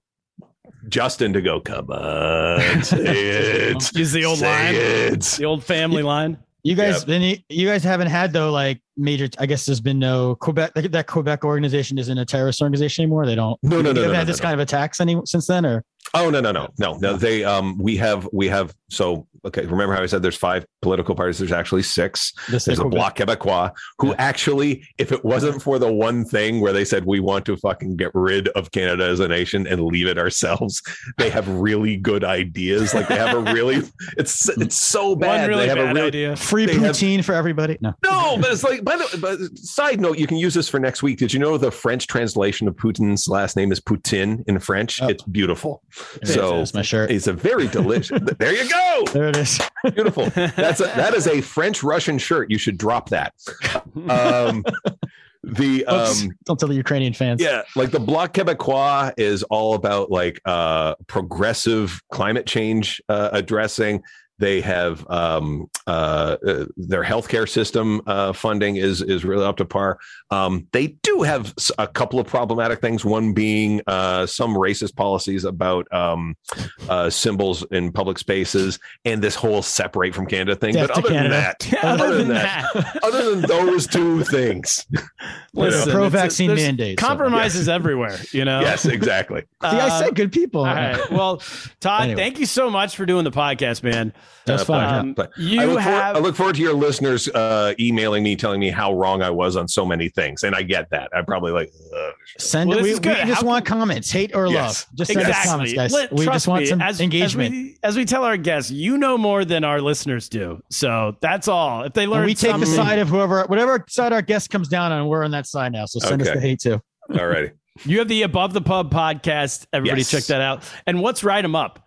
Justin to go, "Come on, say it." Use the old line, it. the old family line. You guys, Yep. then you, you guys haven't had though like major. I guess there's been no Quebec. That Quebec organization isn't a terrorist organization anymore. They don't. No, no, no, You haven't no, had no, this no. kind of attacks any since then, or Oh no no no no no they um we have we have so okay remember how I said there's five political parties there's actually six this there's a Bloc Québécois who Yeah. actually if it wasn't for the one thing where they said we want to fucking get rid of Canada as a nation and leave it ourselves they have really good ideas like they have a really it's it's so bad One really they have bad a really idea. free they have- for everybody. No, no, but it's like, by the but side note, you can use this for next week. Did you know the French translation of Putin's last name is Poutine in French? Oh. It's beautiful. So my shirt. it's a very delicious. there you go. There it is. Beautiful. That's a, that is a French Russian shirt. You should drop that. Um, the Oops. um, Don't tell the Ukrainian fans. yeah, like the Bloc Québécois is all about like uh, progressive climate change uh, addressing. They have um, uh, uh, their healthcare system uh, funding is is really up to par. Um, they do have a couple of problematic things. One being uh, some racist policies about um, uh, symbols in public spaces and this whole separate from Canada thing. Death but to other than Canada. that, other than that, other than those two things, Listen, pro vaccine mandates, mandate. so- Compromises everywhere, you know. yes, exactly. See, I Uh, said good people. All right. Well, Todd, Anyway. thank you so much for doing the podcast, man. That's Uh, fine. pleasure. Um, But you I look, have- forward, I look forward to your listeners uh, emailing me, telling me how wrong I was on so many things, and I get that. I'm probably like, Ugh. Send Well, We, we just How want comments, hate or Yes. love. Just send us comments, guys. Let- we just want me, some as, engagement. As we, as we tell our guests, you know more than our listeners do. So that's all. If they learn, And we take the side of whoever, whatever side our guest comes down on, we're on that side now. So send us the hate too. all righty. You have the Above the Pub podcast. Everybody Yes. check that out. And what's Write 'em Up?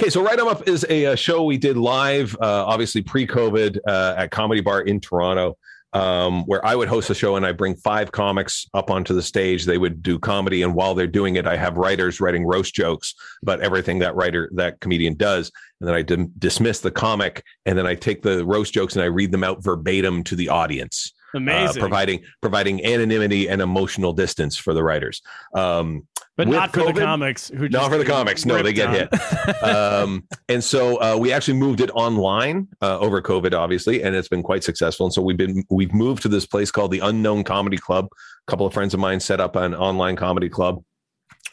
Okay, so Write 'em Up is a, uh show we did live, uh, obviously pre-COVID, uh, at Comedy Bar in Toronto, um, where I would host a show and I bring five comics up onto the stage. They would do comedy, and while they're doing it, I have writers writing roast jokes about everything that writer, that comedian does, and then I dismiss the comic, and then I take the roast jokes and I read them out verbatim to the audience. Amazing. providing providing anonymity and emotional distance for the writers. Um, but not for the comics. Who not for the comics. No, they get on. hit. um, and so uh, we actually moved it online uh, over COVID, obviously, and it's been quite successful. And so we've been we've moved to this place called the Unknown Comedy Club. A couple of friends of mine set up an online comedy club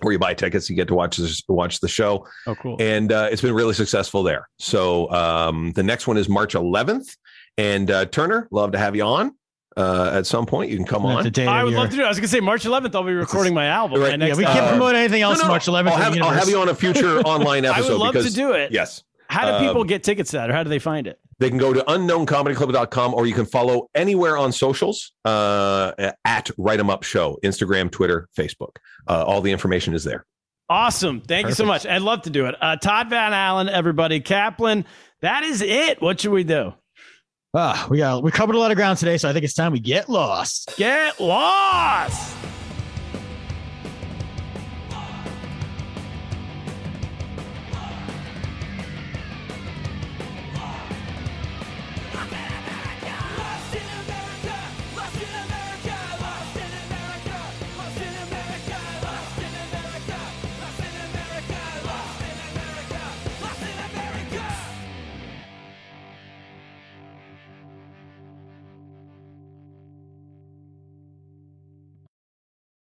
where you buy tickets, you get to watch this, watch the show, oh, cool. and uh, it's been really successful there. So um, the next one is March 11th, and uh, Turner, love to have you on uh, at some point. You can come That's on. the day I would your- love to do. it. I was gonna say March 11th. I'll be recording my album. Right. my Yeah, Yeah, next we can't album. promote anything else No, no, March 11th. I'll have, I'll have you on a future online episode. I would love because, to do it. Yes. How do people Um, get tickets to that, or how do they find it? They can go to unknowncomedyclub.com or you can follow anywhere on socials uh, at Write 'em Up Show, Instagram, Twitter, Facebook. Uh, all the information is there. Awesome. Thank you so much. I'd love to do it. Uh, Todd Van Allen, everybody. Kaplan. That is it. What should we do? Ah, we got we covered a lot of ground today, so I think it's time we get lost. Get lost.